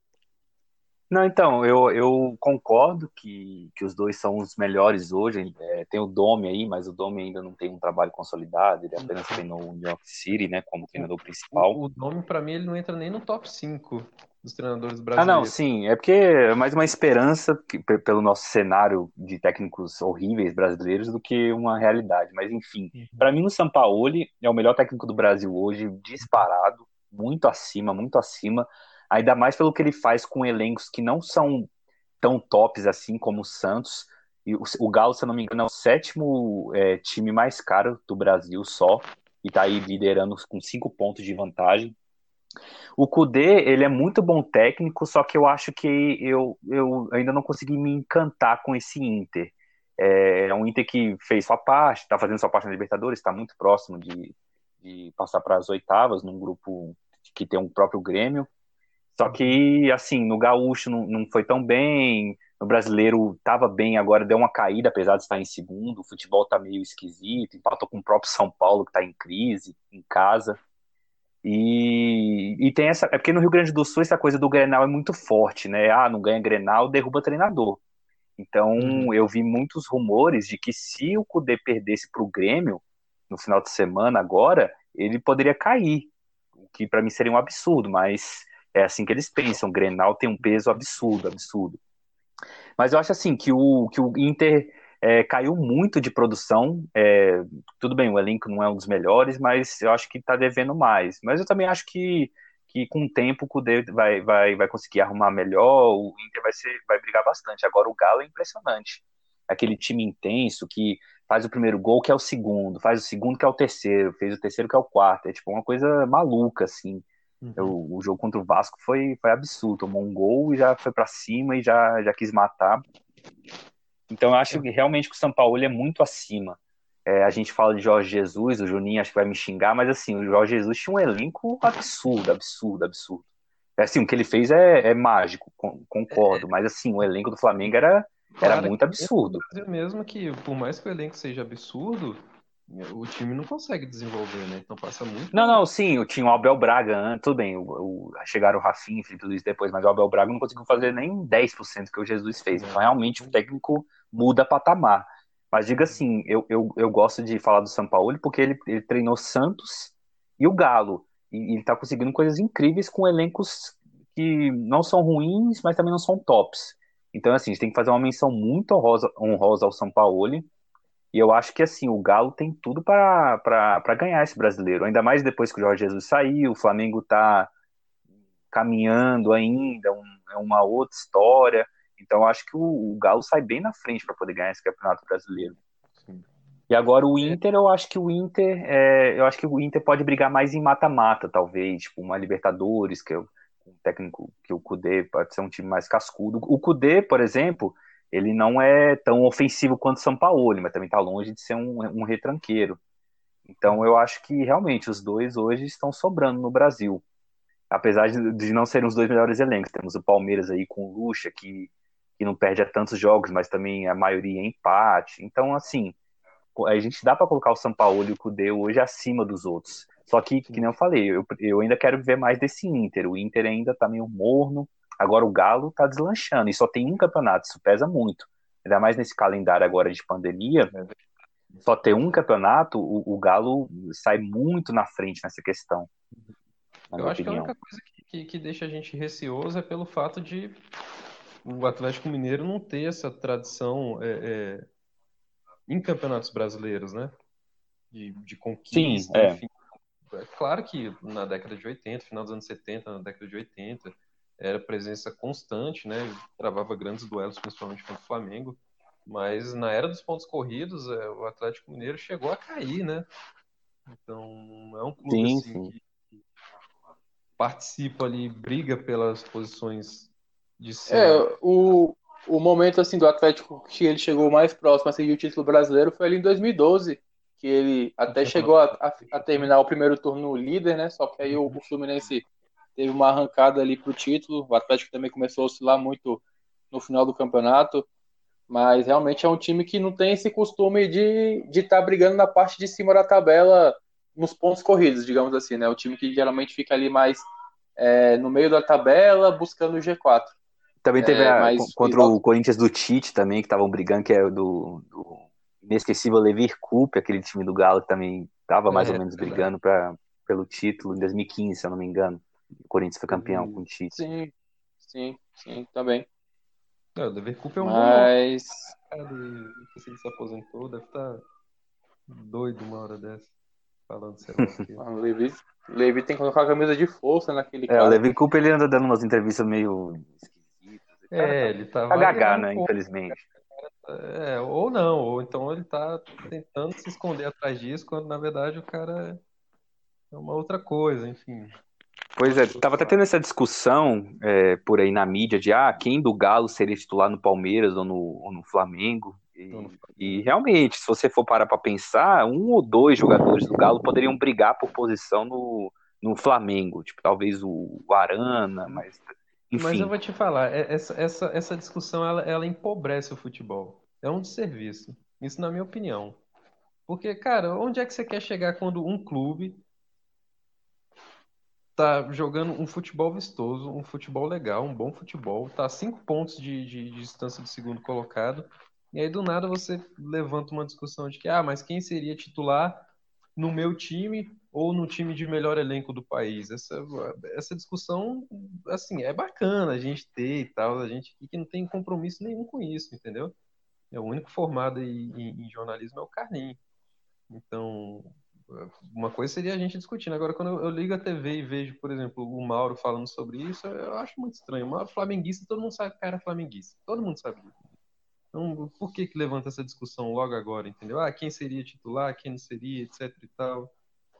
Não, então, eu, eu concordo que, que os dois são os melhores hoje. É, tem o Domi aí, mas o Domi ainda não tem um trabalho consolidado. Ele apenas treinou o New York City, né, como treinador principal. O, o Domi, para mim, ele não entra nem no top 5 dos treinadores brasileiros. Ah, não, sim. É porque é mais uma esperança que, pelo nosso cenário de técnicos horríveis brasileiros do que uma realidade. Mas, enfim, uhum. para mim, o Sampaoli é o melhor técnico do Brasil hoje, disparado, muito acima, muito acima ainda mais pelo que ele faz com elencos que não são tão tops assim como o Santos. E o, o Galo, se eu não me engano, é o sétimo é, time mais caro do Brasil só, e está aí liderando com cinco pontos de vantagem. O Kudê, ele é muito bom técnico, só que eu acho que eu, eu ainda não consegui me encantar com esse Inter. É, é um Inter que fez sua parte, está fazendo sua parte na Libertadores, está muito próximo de, de passar para as oitavas, num grupo que tem um próprio Grêmio. Só que, assim, no Gaúcho não, não foi tão bem, no Brasileiro estava bem, agora deu uma caída, apesar de estar em segundo, o futebol está meio esquisito, empatou com o próprio São Paulo, que está em crise, em casa. E, e tem essa. É porque no Rio Grande do Sul essa coisa do Grenal é muito forte, né? Ah, não ganha Grenal, derruba treinador. Então uhum. eu vi muitos rumores de que se o Cudê perdesse para o Grêmio no final de semana agora, ele poderia cair. O que para mim seria um absurdo, mas é assim que eles pensam. O Grenal tem um peso absurdo, absurdo. Mas eu acho assim que o, que o Inter é, caiu muito de produção. É, tudo bem, o elenco não é um dos melhores, mas eu acho que está devendo mais. Mas eu também acho que, que com o tempo o Kudê vai, vai, vai conseguir arrumar melhor. O Inter vai, ser, vai brigar bastante. Agora o Galo é impressionante. Aquele time intenso que faz o primeiro gol, que é o segundo, faz o segundo, que é o terceiro, fez o terceiro, que é o quarto. É tipo uma coisa maluca, assim. Uhum. O, o, jogo contra o Vasco foi, foi absurdo. Tomou um gol e já foi para cima e já, já quis matar. Então eu acho que realmente que o São Paulo é muito acima. É, a gente fala de Jorge Jesus, o Juninho acho que vai me xingar, mas assim, o Jorge Jesus tinha um elenco absurdo, absurdo, absurdo. É, assim, o que ele fez é, é mágico, concordo, é. mas assim, o elenco do Flamengo era, era muito absurdo. Mesmo que, por mais que o elenco seja absurdo, o time não consegue desenvolver, né? Então passa muito. Não, não, sim, tinha o Abel Braga, tudo bem, o, o, chegaram o Rafinha, Felipe Luiz depois, mas o Abel Braga não conseguiu fazer nem 10% que o Jesus fez. Então realmente o técnico muda patamar. Mas diga assim, eu, eu, eu gosto de falar do São Paulo porque ele, ele treinou Santos e o Galo. E, ele tá conseguindo coisas incríveis com elencos que não são ruins, mas também não são tops. Então, assim, a gente tem que fazer uma menção muito honrosa, honrosa ao São Paulo e eu acho que assim, o Galo tem tudo para ganhar esse brasileiro. Ainda mais depois que o Jorge Jesus saiu, o Flamengo está caminhando ainda, um, é uma outra história. Então eu acho que o, o Galo sai bem na frente para poder ganhar esse campeonato brasileiro. Sim. E agora o Inter, eu acho que o Inter, é, eu acho que o Inter pode brigar mais em mata-mata, talvez, tipo uma Libertadores, que é um técnico que o Cudê pode ser um time mais cascudo. O Cudê, por exemplo, ele não é tão ofensivo quanto o São Paulo, mas também está longe de ser um, um retranqueiro. Então eu acho que realmente os dois hoje estão sobrando no Brasil. Apesar de, de não serem os dois melhores elencos. Temos o Palmeiras aí com o Lucha, que, que não perde a tantos jogos, mas também a maioria é empate. Então, assim, a gente dá para colocar o São Paulo e o Cudê hoje acima dos outros. Só que, que nem eu falei, eu, eu ainda quero ver mais desse Inter. O Inter ainda tá meio morno. Agora o Galo tá deslanchando e só tem um campeonato, isso pesa muito. Ainda mais nesse calendário agora de pandemia, só ter um campeonato, o, o Galo sai muito na frente nessa questão. Eu acho opinião. que a única coisa que, que, que deixa a gente receoso é pelo fato de o Atlético Mineiro não ter essa tradição é, é, em campeonatos brasileiros, né? De, de conquista, Sim, é. enfim. É claro que na década de 80, final dos anos 70, na década de 80, era presença constante, né? Travava grandes duelos, principalmente contra o Flamengo. Mas na era dos pontos corridos, é, o Atlético Mineiro chegou a cair, né? Então é um clube sim, assim, sim. que participa ali, briga pelas posições de cima. É, o, o momento assim do Atlético que ele chegou mais próximo a seguir o título brasileiro foi ali em 2012, que ele até chegou a, a, a terminar o primeiro turno líder, né? Só que aí o, o Fluminense teve uma arrancada ali para o título. O Atlético também começou a oscilar muito no final do campeonato. Mas realmente é um time que não tem esse costume de estar de tá brigando na parte de cima da tabela nos pontos corridos, digamos assim, né? O time que geralmente fica ali mais é, no meio da tabela, buscando o G4. Também teve é, a, mas, contra o Corinthians do Tite também, que estavam brigando, que é do, do inesquecível Levir Coupe, aquele time do Galo que também estava mais é, ou menos brigando pra, pelo título em 2015, se eu não me engano. O Corinthians foi campeão com o Tite. Sim, sim, sim, também. É, o Lever Coupe é um Mas... bom. Cara, não sei se ele se aposentou, deve estar tá doido uma hora dessa. Falando, sei lá. Ah, o Levi, Levi tem que colocar a camisa de força naquele é, cara. É, o Levi Coupe ele anda dando umas entrevistas meio esquisitas. É, tá ele tá. Tá gagá, né? Infelizmente. É, ou não, ou então ele tá tentando se esconder atrás disso, quando na verdade o cara é uma outra coisa, enfim. Pois é, tava até tendo essa discussão é, por aí na mídia de ah, quem do Galo seria titular no Palmeiras ou no, ou no Flamengo. E, e, realmente, se você for parar para pensar, um ou dois jogadores do Galo poderiam brigar por posição no, no Flamengo. Tipo, talvez o, o Arana, mas. Enfim. Mas eu vou te falar, é, essa, essa, essa discussão ela, ela empobrece o futebol. É um desserviço. Isso na minha opinião. Porque, cara, onde é que você quer chegar quando um clube tá jogando um futebol vistoso, um futebol legal, um bom futebol, tá a cinco pontos de, de, de, distância do segundo colocado, e aí do nada você levanta uma discussão de que, ah, mas quem seria titular no meu time ou no time de melhor elenco do país? Essa, essa discussão, assim, é bacana a gente ter e tal, a gente que não tem compromisso nenhum com isso, entendeu? É o único formado em, em, em jornalismo é o Carlinho. Então, uma coisa seria a gente discutindo. Agora, quando eu, ligo a TV e vejo, por exemplo, o Mauro falando sobre isso, eu acho muito estranho. O Mauro flamenguista, todo mundo sabe que cara é flamenguista. Todo mundo sabe disso. Então, por que que levanta essa discussão logo agora, entendeu? Ah, quem seria titular, quem não seria, etc e tal.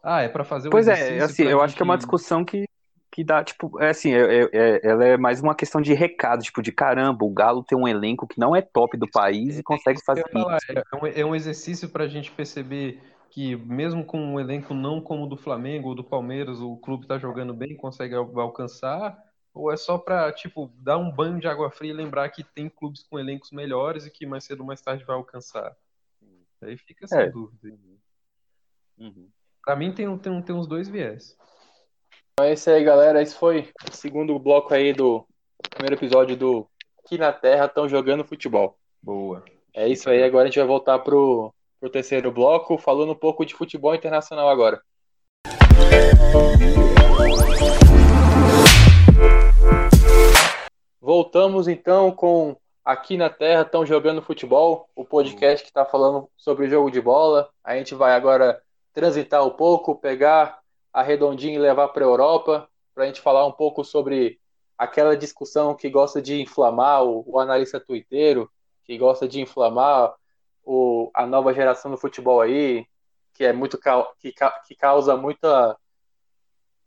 Ah, é para fazer um Pois é, assim, eu acho que é uma discussão que, que dá, tipo, é assim, é, é, ela é mais uma questão de recado, tipo, de caramba, o Galo tem um elenco que não é top do país e consegue fazer isso. É um, é um exercício pra gente perceber que mesmo com um elenco não como o do Flamengo ou do Palmeiras, o clube está jogando bem, consegue alcançar? Ou é só para tipo dar um banho de água fria e lembrar que tem clubes com elencos melhores e que mais cedo ou mais tarde vai alcançar? Aí fica essa é. dúvida. Uhum. Para mim tem, tem, tem uns dois viés. Então é isso aí, galera. Esse foi o segundo bloco aí do primeiro episódio do Que na Terra estão jogando futebol. Boa. É isso aí. Agora a gente vai voltar pro para o terceiro bloco, falando um pouco de futebol internacional agora. Voltamos então com Aqui na Terra estão jogando futebol, o podcast que está falando sobre jogo de bola. A gente vai agora transitar um pouco, pegar a redondinha e levar para a Europa, para a gente falar um pouco sobre aquela discussão que gosta de inflamar o, o analista tuiteiro, que gosta de inflamar o, a nova geração do futebol aí, que é muito que, que causa muita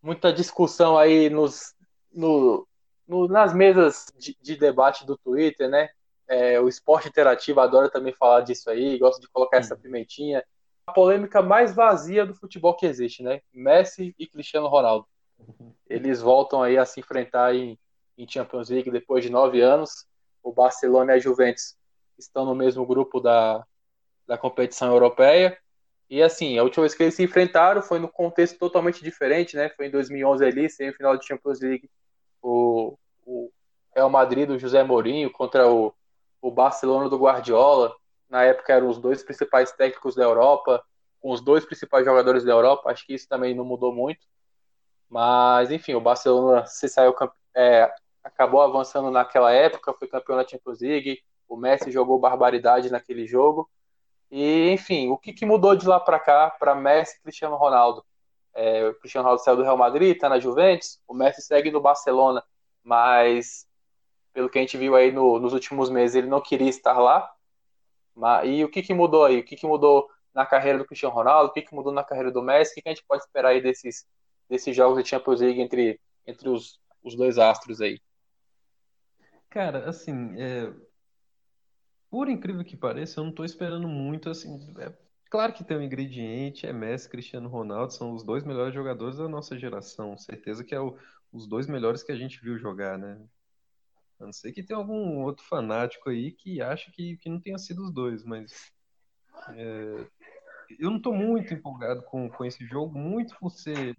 muita discussão aí nos no, no nas mesas de, de, debate do Twitter, né? É, o esporte interativo adora também falar disso aí, gosta de colocar essa pimentinha. A polêmica mais vazia do futebol que existe, né? Messi e Cristiano Ronaldo. Eles voltam aí a se enfrentar em, em Champions League depois de nove anos. O Barcelona e a Juventus estão no mesmo grupo da, da competição europeia. E assim, a última vez que eles se enfrentaram foi no contexto totalmente diferente, né? Foi em 2011 ali, semifinal de Champions League, o, o Real Madrid do José Mourinho contra o, o Barcelona do Guardiola. Na época eram os dois principais técnicos da Europa, com os dois principais jogadores da Europa. Acho que isso também não mudou muito. Mas, enfim, o Barcelona se saiu é, acabou avançando naquela época, foi campeão da Champions League. O Messi jogou barbaridade naquele jogo. E, enfim, o que, que mudou de lá para cá para Messi e Cristiano Ronaldo? É, o Cristiano Ronaldo saiu do Real Madrid, está na Juventus, o Messi segue no Barcelona, mas pelo que a gente viu aí no, nos últimos meses, ele não queria estar lá. Mas, e o que, que mudou aí? O que, que mudou na carreira do Cristiano Ronaldo? O que, que mudou na carreira do Messi? O que, que a gente pode esperar aí desses, desses jogos de Champions League entre, entre os, os dois astros aí? Cara, assim, é, por incrível que pareça, eu não estou esperando muito, assim, é, claro que tem um ingrediente, é Messi, Cristiano Ronaldo, são os dois melhores jogadores da nossa geração, certeza que é o, os dois melhores que a gente viu jogar, né? A não ser que tenha algum outro fanático aí que acha que, que não tenha sido os dois, mas é, eu não estou muito empolgado com, com esse jogo, muito por ser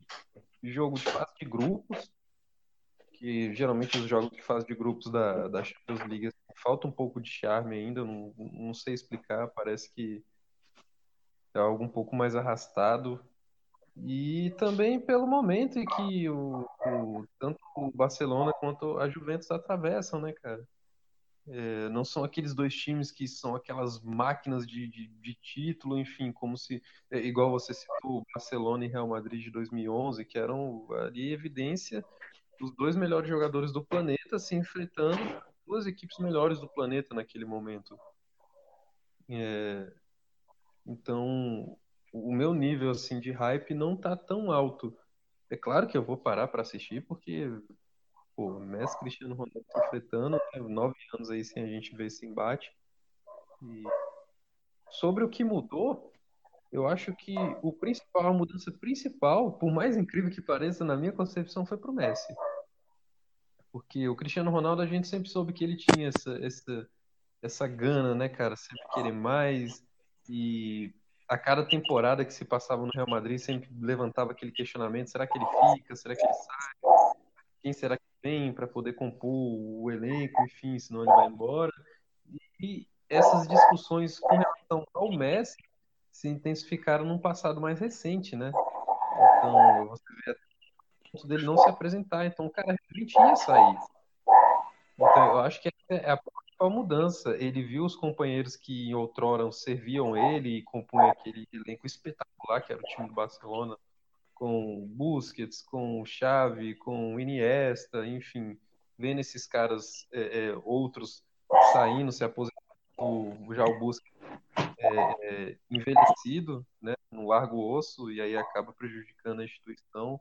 jogo de fase de grupos, que geralmente os jogos de fase de grupos da, da Champions League falta um pouco de charme ainda, não, não sei explicar, parece que é algo um pouco mais arrastado. E também pelo momento em que o, o tanto o Barcelona quanto a Juventus atravessam, né, cara? É, não são aqueles dois times que são aquelas máquinas de, de, de título, enfim, como se, é, igual você citou, Barcelona e Real Madrid de 2011, que eram ali evidência dos dois melhores jogadores do planeta se enfrentando duas equipes melhores do planeta naquele momento. É, então, o meu nível assim de hype não tá tão alto. É claro que eu vou parar para assistir porque pô, Messi Cristiano Ronaldo enfrentando, né, nove anos aí sem a gente ver esse embate. E sobre o que mudou, eu acho que o principal, a mudança principal, por mais incrível que pareça, na minha concepção, foi pro Messi. Porque o Cristiano Ronaldo, a gente sempre soube que ele tinha essa, essa, essa gana, né, cara? Sempre querer mais. E a cada temporada que se passava no Real Madrid, sempre levantava aquele questionamento: será que ele fica? Será que ele sai? Quem será que vem para poder compor o elenco? Enfim, senão ele vai embora. E essas discussões com relação ao Messi se intensificaram num passado mais recente, né? Então, você vê dele não se apresentar. Então, o cara realmente ia sair. Então, eu acho que é a principal mudança. Ele viu os companheiros que em outrora serviam ele e compunham aquele elenco espetacular que era o time do Barcelona, com Busquets, com Xavi, com Iniesta, enfim, vendo esses caras é, é, outros saindo, se aposentando, já o Busquets é, é, envelhecido, né, no largo osso, e aí acaba prejudicando a instituição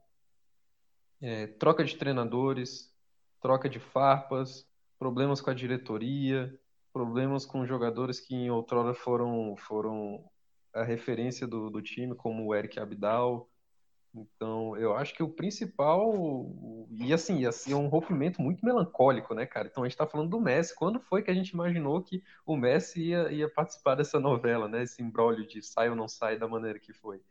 é, troca de treinadores, troca de farpas, problemas com a diretoria, problemas com jogadores que em outrora foram, foram a referência do, do time, como o Eric Abidal. Então, eu acho que o principal. E assim, ia ser um rompimento muito melancólico, né, cara? Então a gente tá falando do Messi. Quando foi que a gente imaginou que o Messi ia, ia participar dessa novela, né? Esse embrólio de sai ou não sai da maneira que foi.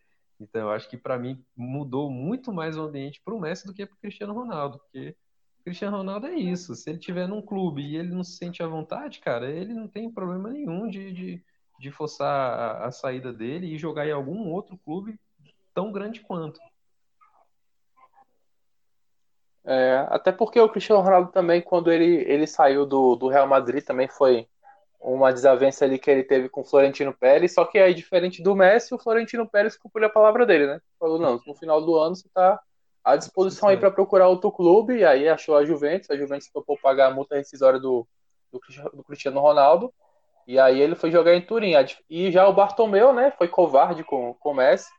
Então, eu acho que para mim mudou muito mais o ambiente para o Messi do que para o Cristiano Ronaldo, porque o Cristiano Ronaldo é isso. Se ele tiver num clube e ele não se sente à vontade, cara, ele não tem problema nenhum de, de, de forçar a, a saída dele e jogar em algum outro clube tão grande quanto. É, até porque o Cristiano Ronaldo também, quando ele, ele saiu do, do Real Madrid, também foi uma desavença ali que ele teve com o Florentino Pérez, só que aí, diferente do Messi, o Florentino Pérez cumpriu a palavra dele, né? Falou, não, no final do ano você tá à disposição aí para procurar outro clube, e aí achou a Juventus, a Juventus topou pagar a multa rescisória do, do, do Cristiano Ronaldo, e aí ele foi jogar em Turim. E já o Bartomeu, né, foi covarde com, com o Messi,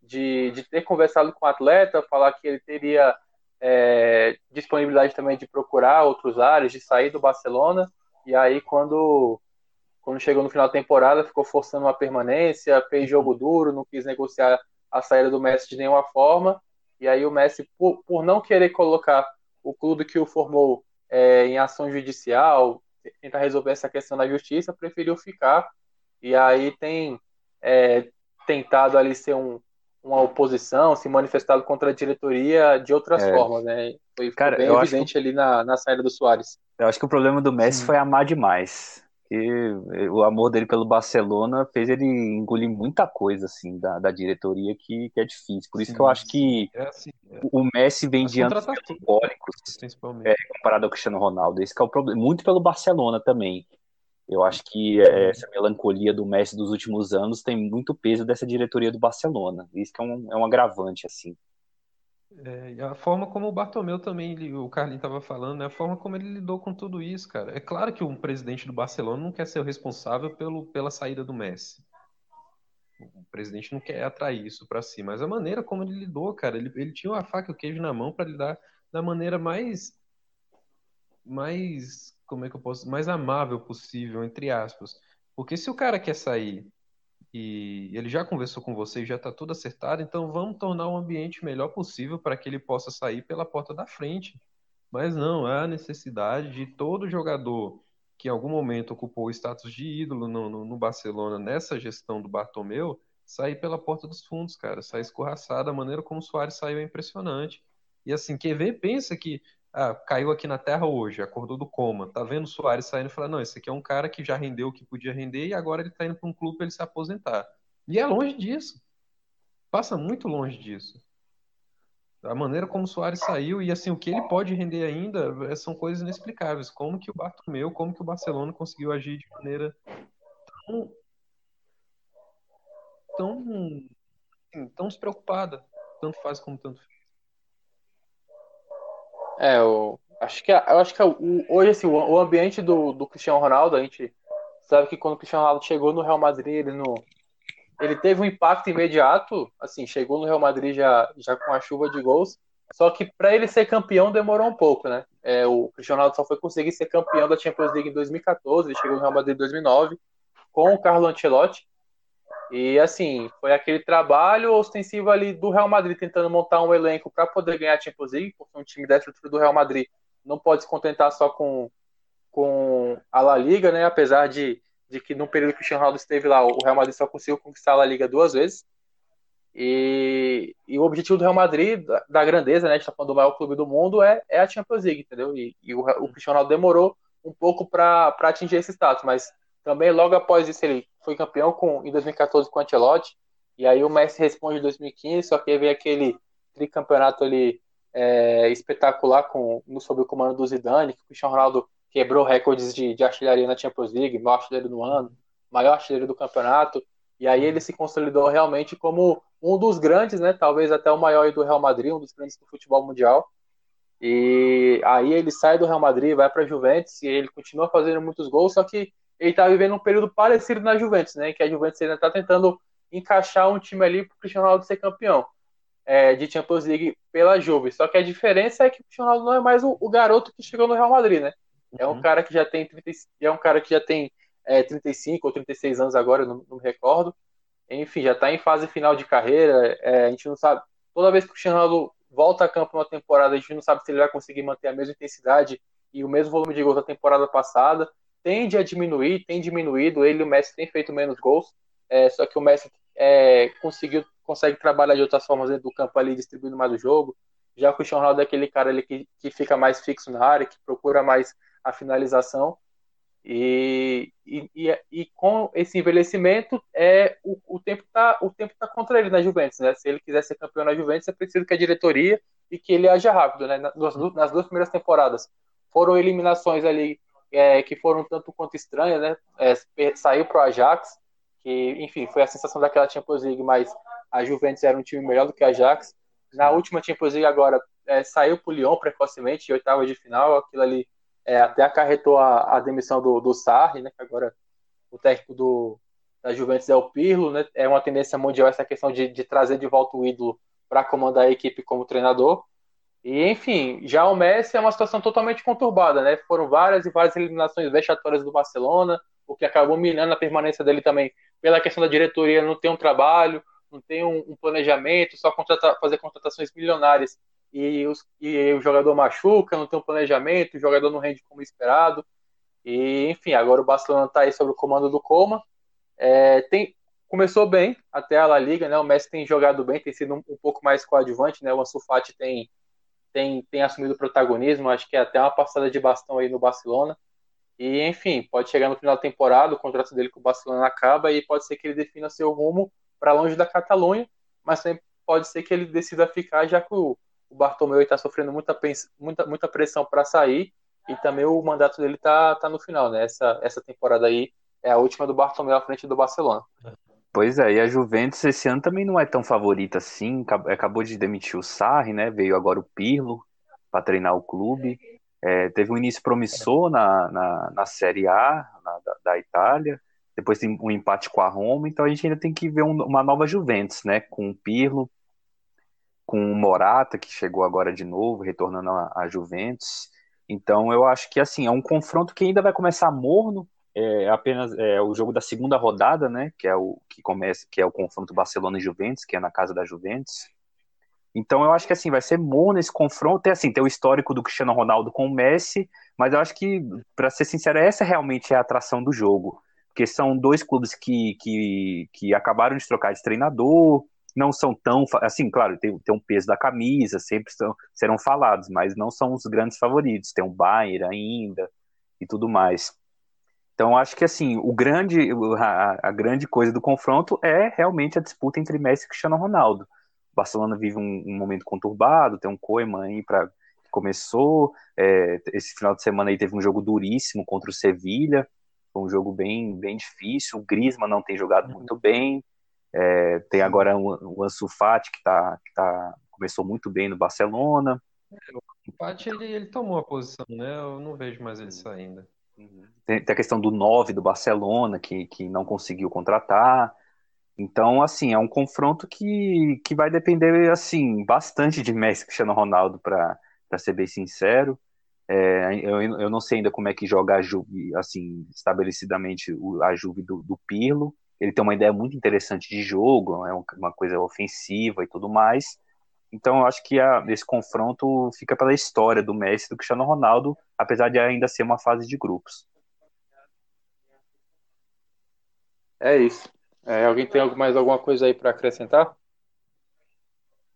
de, de ter conversado com o atleta, falar que ele teria é, disponibilidade também de procurar outros áreas, de sair do Barcelona, e aí quando quando chegou no final da temporada, ficou forçando uma permanência, fez jogo duro, não quis negociar a saída do Messi de nenhuma forma. E aí o Messi, por, por não querer colocar o clube que o formou é, em ação judicial, tentar resolver essa questão da justiça, preferiu ficar. e aí tem é, tentado ali ser um, uma oposição, se manifestado contra a diretoria de outras é. formas, né? Foi, Cara, bem evidente que... ali na, na saída do Soares. Eu acho que o problema do Messi Sim. foi amar demais. E o amor dele pelo Barcelona fez ele engolir muita coisa assim da, da diretoria que, que é difícil. Por isso sim, que eu acho que é assim, é. o Messi vem de anos simbólicos é, comparado ao Cristiano Ronaldo. Esse é o problema. Muito pelo Barcelona também. Eu acho que é, essa melancolia do Messi dos últimos anos tem muito peso dessa diretoria do Barcelona. Isso que é um, é um agravante, assim. É, a forma como o Bartomeu também, o Carlinhos estava falando, né? a forma como ele lidou com tudo isso, cara. É claro que um presidente do Barcelona não quer ser o responsável pelo, pela saída do Messi. O presidente não quer atrair isso para si, mas a maneira como ele lidou, cara, ele, ele tinha a faca e o queijo na mão para lidar da maneira mais mais como é que eu posso mais amável possível entre aspas. Porque se o cara quer sair e ele já conversou com você, já está tudo acertado, então vamos tornar o ambiente melhor possível para que ele possa sair pela porta da frente. Mas não, há necessidade de todo jogador que em algum momento ocupou o status de ídolo no, no, no Barcelona nessa gestão do Bartomeu, sair pela porta dos fundos, cara, sair escorraçado, a maneira como o Soares saiu é impressionante. E assim, quem vê pensa que ah, caiu aqui na Terra hoje, acordou do coma, tá vendo o Soares saindo e fala, não, esse aqui é um cara que já rendeu o que podia render e agora ele tá indo para um clube para ele se aposentar. E é longe disso. Passa muito longe disso. A maneira como o Soares saiu e assim o que ele pode render ainda é, são coisas inexplicáveis. Como que o Bartomeu, como que o Barcelona conseguiu agir de maneira tão tão, assim, tão despreocupada, tanto faz como tanto fez. É, eu acho que, eu acho que o, hoje assim, o, ambiente do, do Cristiano Ronaldo, a gente sabe que quando o Cristiano Ronaldo chegou no Real Madrid, ele, no, ele teve um impacto imediato, assim, chegou no Real Madrid já, já com a chuva de gols, só que para ele ser campeão demorou um pouco, né? É, o Cristiano Ronaldo só foi conseguir ser campeão da Champions League em 2014, ele chegou no Real Madrid em 2009 com o Carlo Ancelotti, e assim, foi aquele trabalho ostensivo ali do Real Madrid tentando montar um elenco para poder ganhar a Champions League, porque um time da estrutura do Real Madrid não pode se contentar só com, com a La Liga, né? Apesar de, de que no período que o Cristiano Ronaldo esteve lá, o Real Madrid só conseguiu conquistar a La Liga duas vezes. E, e o objetivo do Real Madrid, da, da grandeza, né? A gente tá falando do maior clube do mundo, é, é a Champions League, entendeu? E, e o, o Cristiano Ronaldo demorou um pouco para atingir esse status, mas também, logo após isso, ele foi campeão com, em 2014 com o Ancelotti. E aí o Messi responde em 2015, só que aí veio aquele tricampeonato ali é, espetacular com, no, sob o comando do Zidane, que o Cristiano Ronaldo quebrou recordes de, de artilharia na Champions League, maior artilheiro do ano, maior artilheiro do campeonato. E aí ele se consolidou realmente como um dos grandes, né? Talvez até o maior do Real Madrid, um dos grandes do futebol mundial. E aí ele sai do Real Madrid, vai para a Juventus e ele continua fazendo muitos gols, só que ele está vivendo um período parecido na Juventus, né? Que a Juventus ainda está tentando encaixar um time ali para o Cristiano Ronaldo ser campeão é, de Champions League pela Juve. Só que a diferença é que o Cristiano Ronaldo não é mais o, o garoto que chegou no Real Madrid, né? É um uhum. cara que já tem 30, é um cara que já tem é, 35 ou 36 anos agora, não, não me recordo. Enfim, já está em fase final de carreira. É, a gente não sabe. Toda vez que o Cristiano Ronaldo volta a campo numa temporada, a gente não sabe se ele vai conseguir manter a mesma intensidade e o mesmo volume de gols da temporada passada tende a diminuir, tem diminuído. Ele e o Messi têm feito menos gols, é, só que o Messi é, conseguiu, consegue trabalhar de outras formas dentro do campo ali, distribuindo mais o jogo. Já o Cristiano Ronaldo é aquele cara ali que, que fica mais fixo na área, que procura mais a finalização. E, e, e, com esse envelhecimento, é, o, o tempo está tá contra ele na Juventus. Né? Se ele quiser ser campeão na Juventus, é preciso que a diretoria e que ele haja rápido. Né? Nas, nas duas primeiras temporadas foram eliminações ali é, que foram tanto quanto estranhas, né? É, saiu para o Ajax, que, enfim, foi a sensação daquela Champions League, mas a Juventus era um time melhor do que a Ajax. Na última Champions League agora, é, saiu para o Lyon precocemente, em oitava de final, aquilo ali é, até acarretou a, a demissão do, do Sarri, né? Que agora o técnico do, da Juventus é o Pirlo, né? É uma tendência mundial essa questão de, de trazer de volta o ídolo para comandar a equipe como treinador. E, enfim, já o Messi é uma situação totalmente conturbada, né? Foram várias e várias eliminações vexatórias do Barcelona, o que acabou minando a permanência dele também pela questão da diretoria não ter um trabalho, não ter um, um planejamento, só contratar, fazer contratações milionárias e, os, e o jogador machuca, não tem um planejamento, o jogador não rende como esperado. E, enfim, agora o Barcelona está aí sob o comando do Coma. É, tem, começou bem até a La Liga, né? O Messi tem jogado bem, tem sido um, um pouco mais coadjuvante, né? O Ansu Fati tem, tem, tem assumido o protagonismo, acho que é até uma passada de bastão aí no Barcelona. E, enfim, pode chegar no final da temporada, o contrato dele com o Barcelona acaba e pode ser que ele defina seu rumo para longe da Catalunha, mas também pode ser que ele decida ficar, já que o, o Bartomeu está sofrendo muita, muita, muita pressão para sair e também o mandato dele está tá no final, né? Essa, essa temporada aí é a última do Bartomeu à frente do Barcelona. Pois é, e a Juventus esse ano também não é tão favorita assim, acabou de demitir o Sarri, né? Veio agora o Pirlo para treinar o clube. É, teve um início promissor na, na, na Série A na, da, da, Itália, depois tem um empate com a Roma, então a gente ainda tem que ver um, uma nova Juventus, né? Com o Pirlo, com o Morata, que chegou agora de novo, retornando à Juventus. Então eu acho que assim, é um confronto que ainda vai começar morno, é apenas é, o jogo da segunda rodada, né? Que é o que começa, que é o confronto Barcelona e Juventus, que é na casa da Juventus. Então eu acho que assim vai ser morno esse confronto. Tem assim, tem o histórico do Cristiano Ronaldo com o Messi, mas eu acho que, para ser sincero, essa realmente é a atração do jogo. Porque são dois clubes que, que, que acabaram de trocar de treinador, não são tão. Assim, claro, tem, tem um peso da camisa, sempre são, serão falados, mas não são os grandes favoritos. Tem o Bayern ainda e tudo mais. Então, acho que assim, o grande, a, a, grande coisa do confronto é realmente a disputa entre Messi e Cristiano Ronaldo. O Barcelona vive um, um momento conturbado, tem um Koeman aí para começou. É, esse final de semana aí teve um jogo duríssimo contra o Sevilha, foi um jogo bem, bem difícil. O Griezmann não tem jogado muito bem. É, tem agora o, o Ansu Fati que, tá, que tá, começou muito bem no Barcelona. É, o Fati ele, ele tomou a posição, né? Eu não vejo mais ele saindo. Tem, tem a questão do 9 do Barcelona, que, que não conseguiu contratar. Então, assim, é um confronto que, que vai depender, assim, bastante de Messi e Cristiano Ronaldo, para ser bem sincero. É, eu, eu não sei ainda como é que joga a Juve, assim, estabelecidamente a Juve do, do Pirlo. Ele tem uma ideia muito interessante de jogo, é uma coisa ofensiva e tudo mais. Então, eu acho que a, esse confronto fica pela história do Messi e do Cristiano Ronaldo, apesar de ainda ser uma fase de grupos. É isso. É, alguém tem mais alguma coisa aí para acrescentar?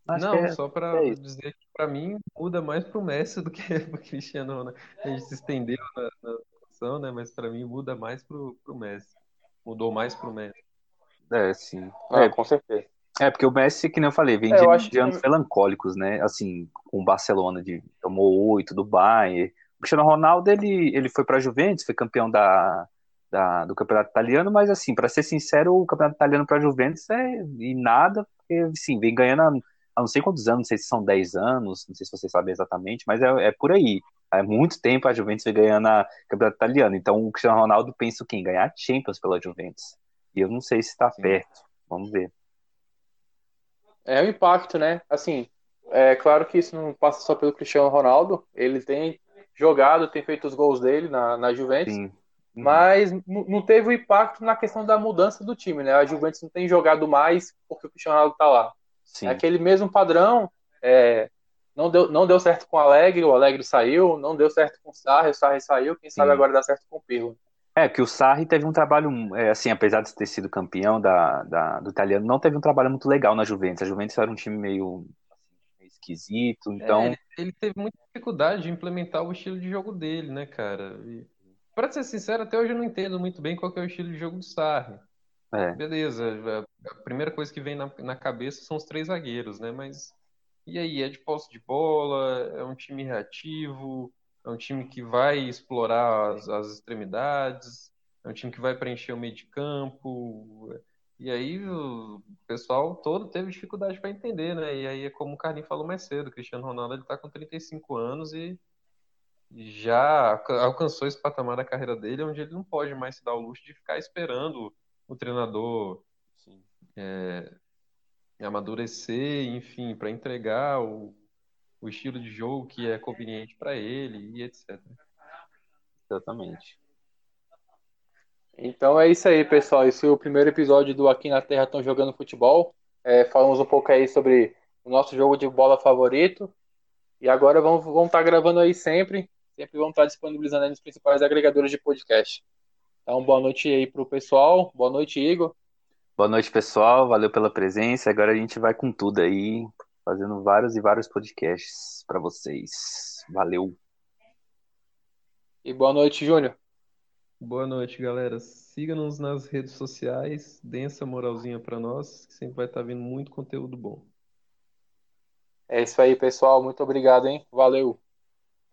Acho Não, é, só para é dizer que para mim muda mais para o Messi do que para o Cristiano Ronaldo. A gente se estendeu na, na discussão, né? Mas para mim muda mais para o Messi. Mudou mais para o Messi. É, sim. Ah, é, com certeza. É, porque o Messi, que nem eu falei, vem é, de, de anos que... melancólicos, né? Assim, com o Barcelona, de, tomou oito do Bayern. O Cristiano Ronaldo, ele, ele foi para a Juventus, foi campeão da, da, do campeonato italiano, mas assim, para ser sincero, o campeonato italiano para a Juventus é e nada, porque sim, vem ganhando há, há, não sei quantos anos, não sei se são 10 anos, não sei se vocês sabem exatamente, mas é, é por aí. Há muito tempo a Juventus vem ganhando o campeonato italiano. Então o Cristiano Ronaldo pensa o quê? Em ganhar Champions pela Juventus. E eu não sei se está perto. Vamos ver. É o impacto, né? Assim, é claro que isso não passa só pelo Cristiano Ronaldo. Ele tem jogado, tem feito os gols dele na, na Juventus. Sim. Uhum. Mas não teve o impacto na questão da mudança do time, né? A Juventus não tem jogado mais porque o Cristiano Ronaldo tá lá. Sim. É aquele mesmo padrão. É, não, deu, não deu certo com o Alegre, o Alegre saiu. Não deu certo com o Sarri, o Sarri saiu. Quem Sim. sabe agora dá certo com o Pirlo. É, que o Sarri teve um trabalho, é, assim, apesar de ter sido campeão da, da, do italiano, não teve um trabalho muito legal na Juventus. A Juventus era um time meio, meio esquisito, então... É, ele, ele, teve muita dificuldade de implementar o estilo de jogo dele, né, cara? E, pra ser sincero, até hoje eu não entendo muito bem qual é o estilo de jogo do Sarri. É. Beleza, a primeira coisa que vem na, na cabeça são os três zagueiros, né? Mas e aí, é de posse de bola, é um time reativo, é um time que vai explorar as, as extremidades, é um time que vai preencher o meio de campo. E aí o pessoal todo teve dificuldade para entender, né? E aí é como o Carlinhos falou mais cedo, o Cristiano Ronaldo ele tá com 35 anos e já alcançou esse patamar da carreira dele, onde ele não pode mais se dar o luxo de ficar esperando o treinador é, amadurecer, enfim, para entregar o, o estilo de jogo que é conveniente para ele e etc. Exatamente. Então é isso aí, pessoal. Esse é o primeiro episódio do Aqui na Terra Estão Jogando Futebol. É, falamos um pouco aí sobre o nosso jogo de bola favorito. E agora vamos, vamos estar tá gravando aí sempre. Sempre vamos estar tá disponibilizando aí nos principais agregadores de podcast. Então, boa noite aí pro pessoal. Boa noite, Igor. Boa noite, pessoal. Valeu pela presença. Agora a gente vai com tudo aí, fazendo vários e vários podcasts para vocês. Valeu. E boa noite, Júnior. Boa noite, galera. Siga-nos nas redes sociais, deem essa moralzinha para nós, que sempre vai estar vindo muito conteúdo bom. É isso aí, pessoal. Muito obrigado, hein? Valeu.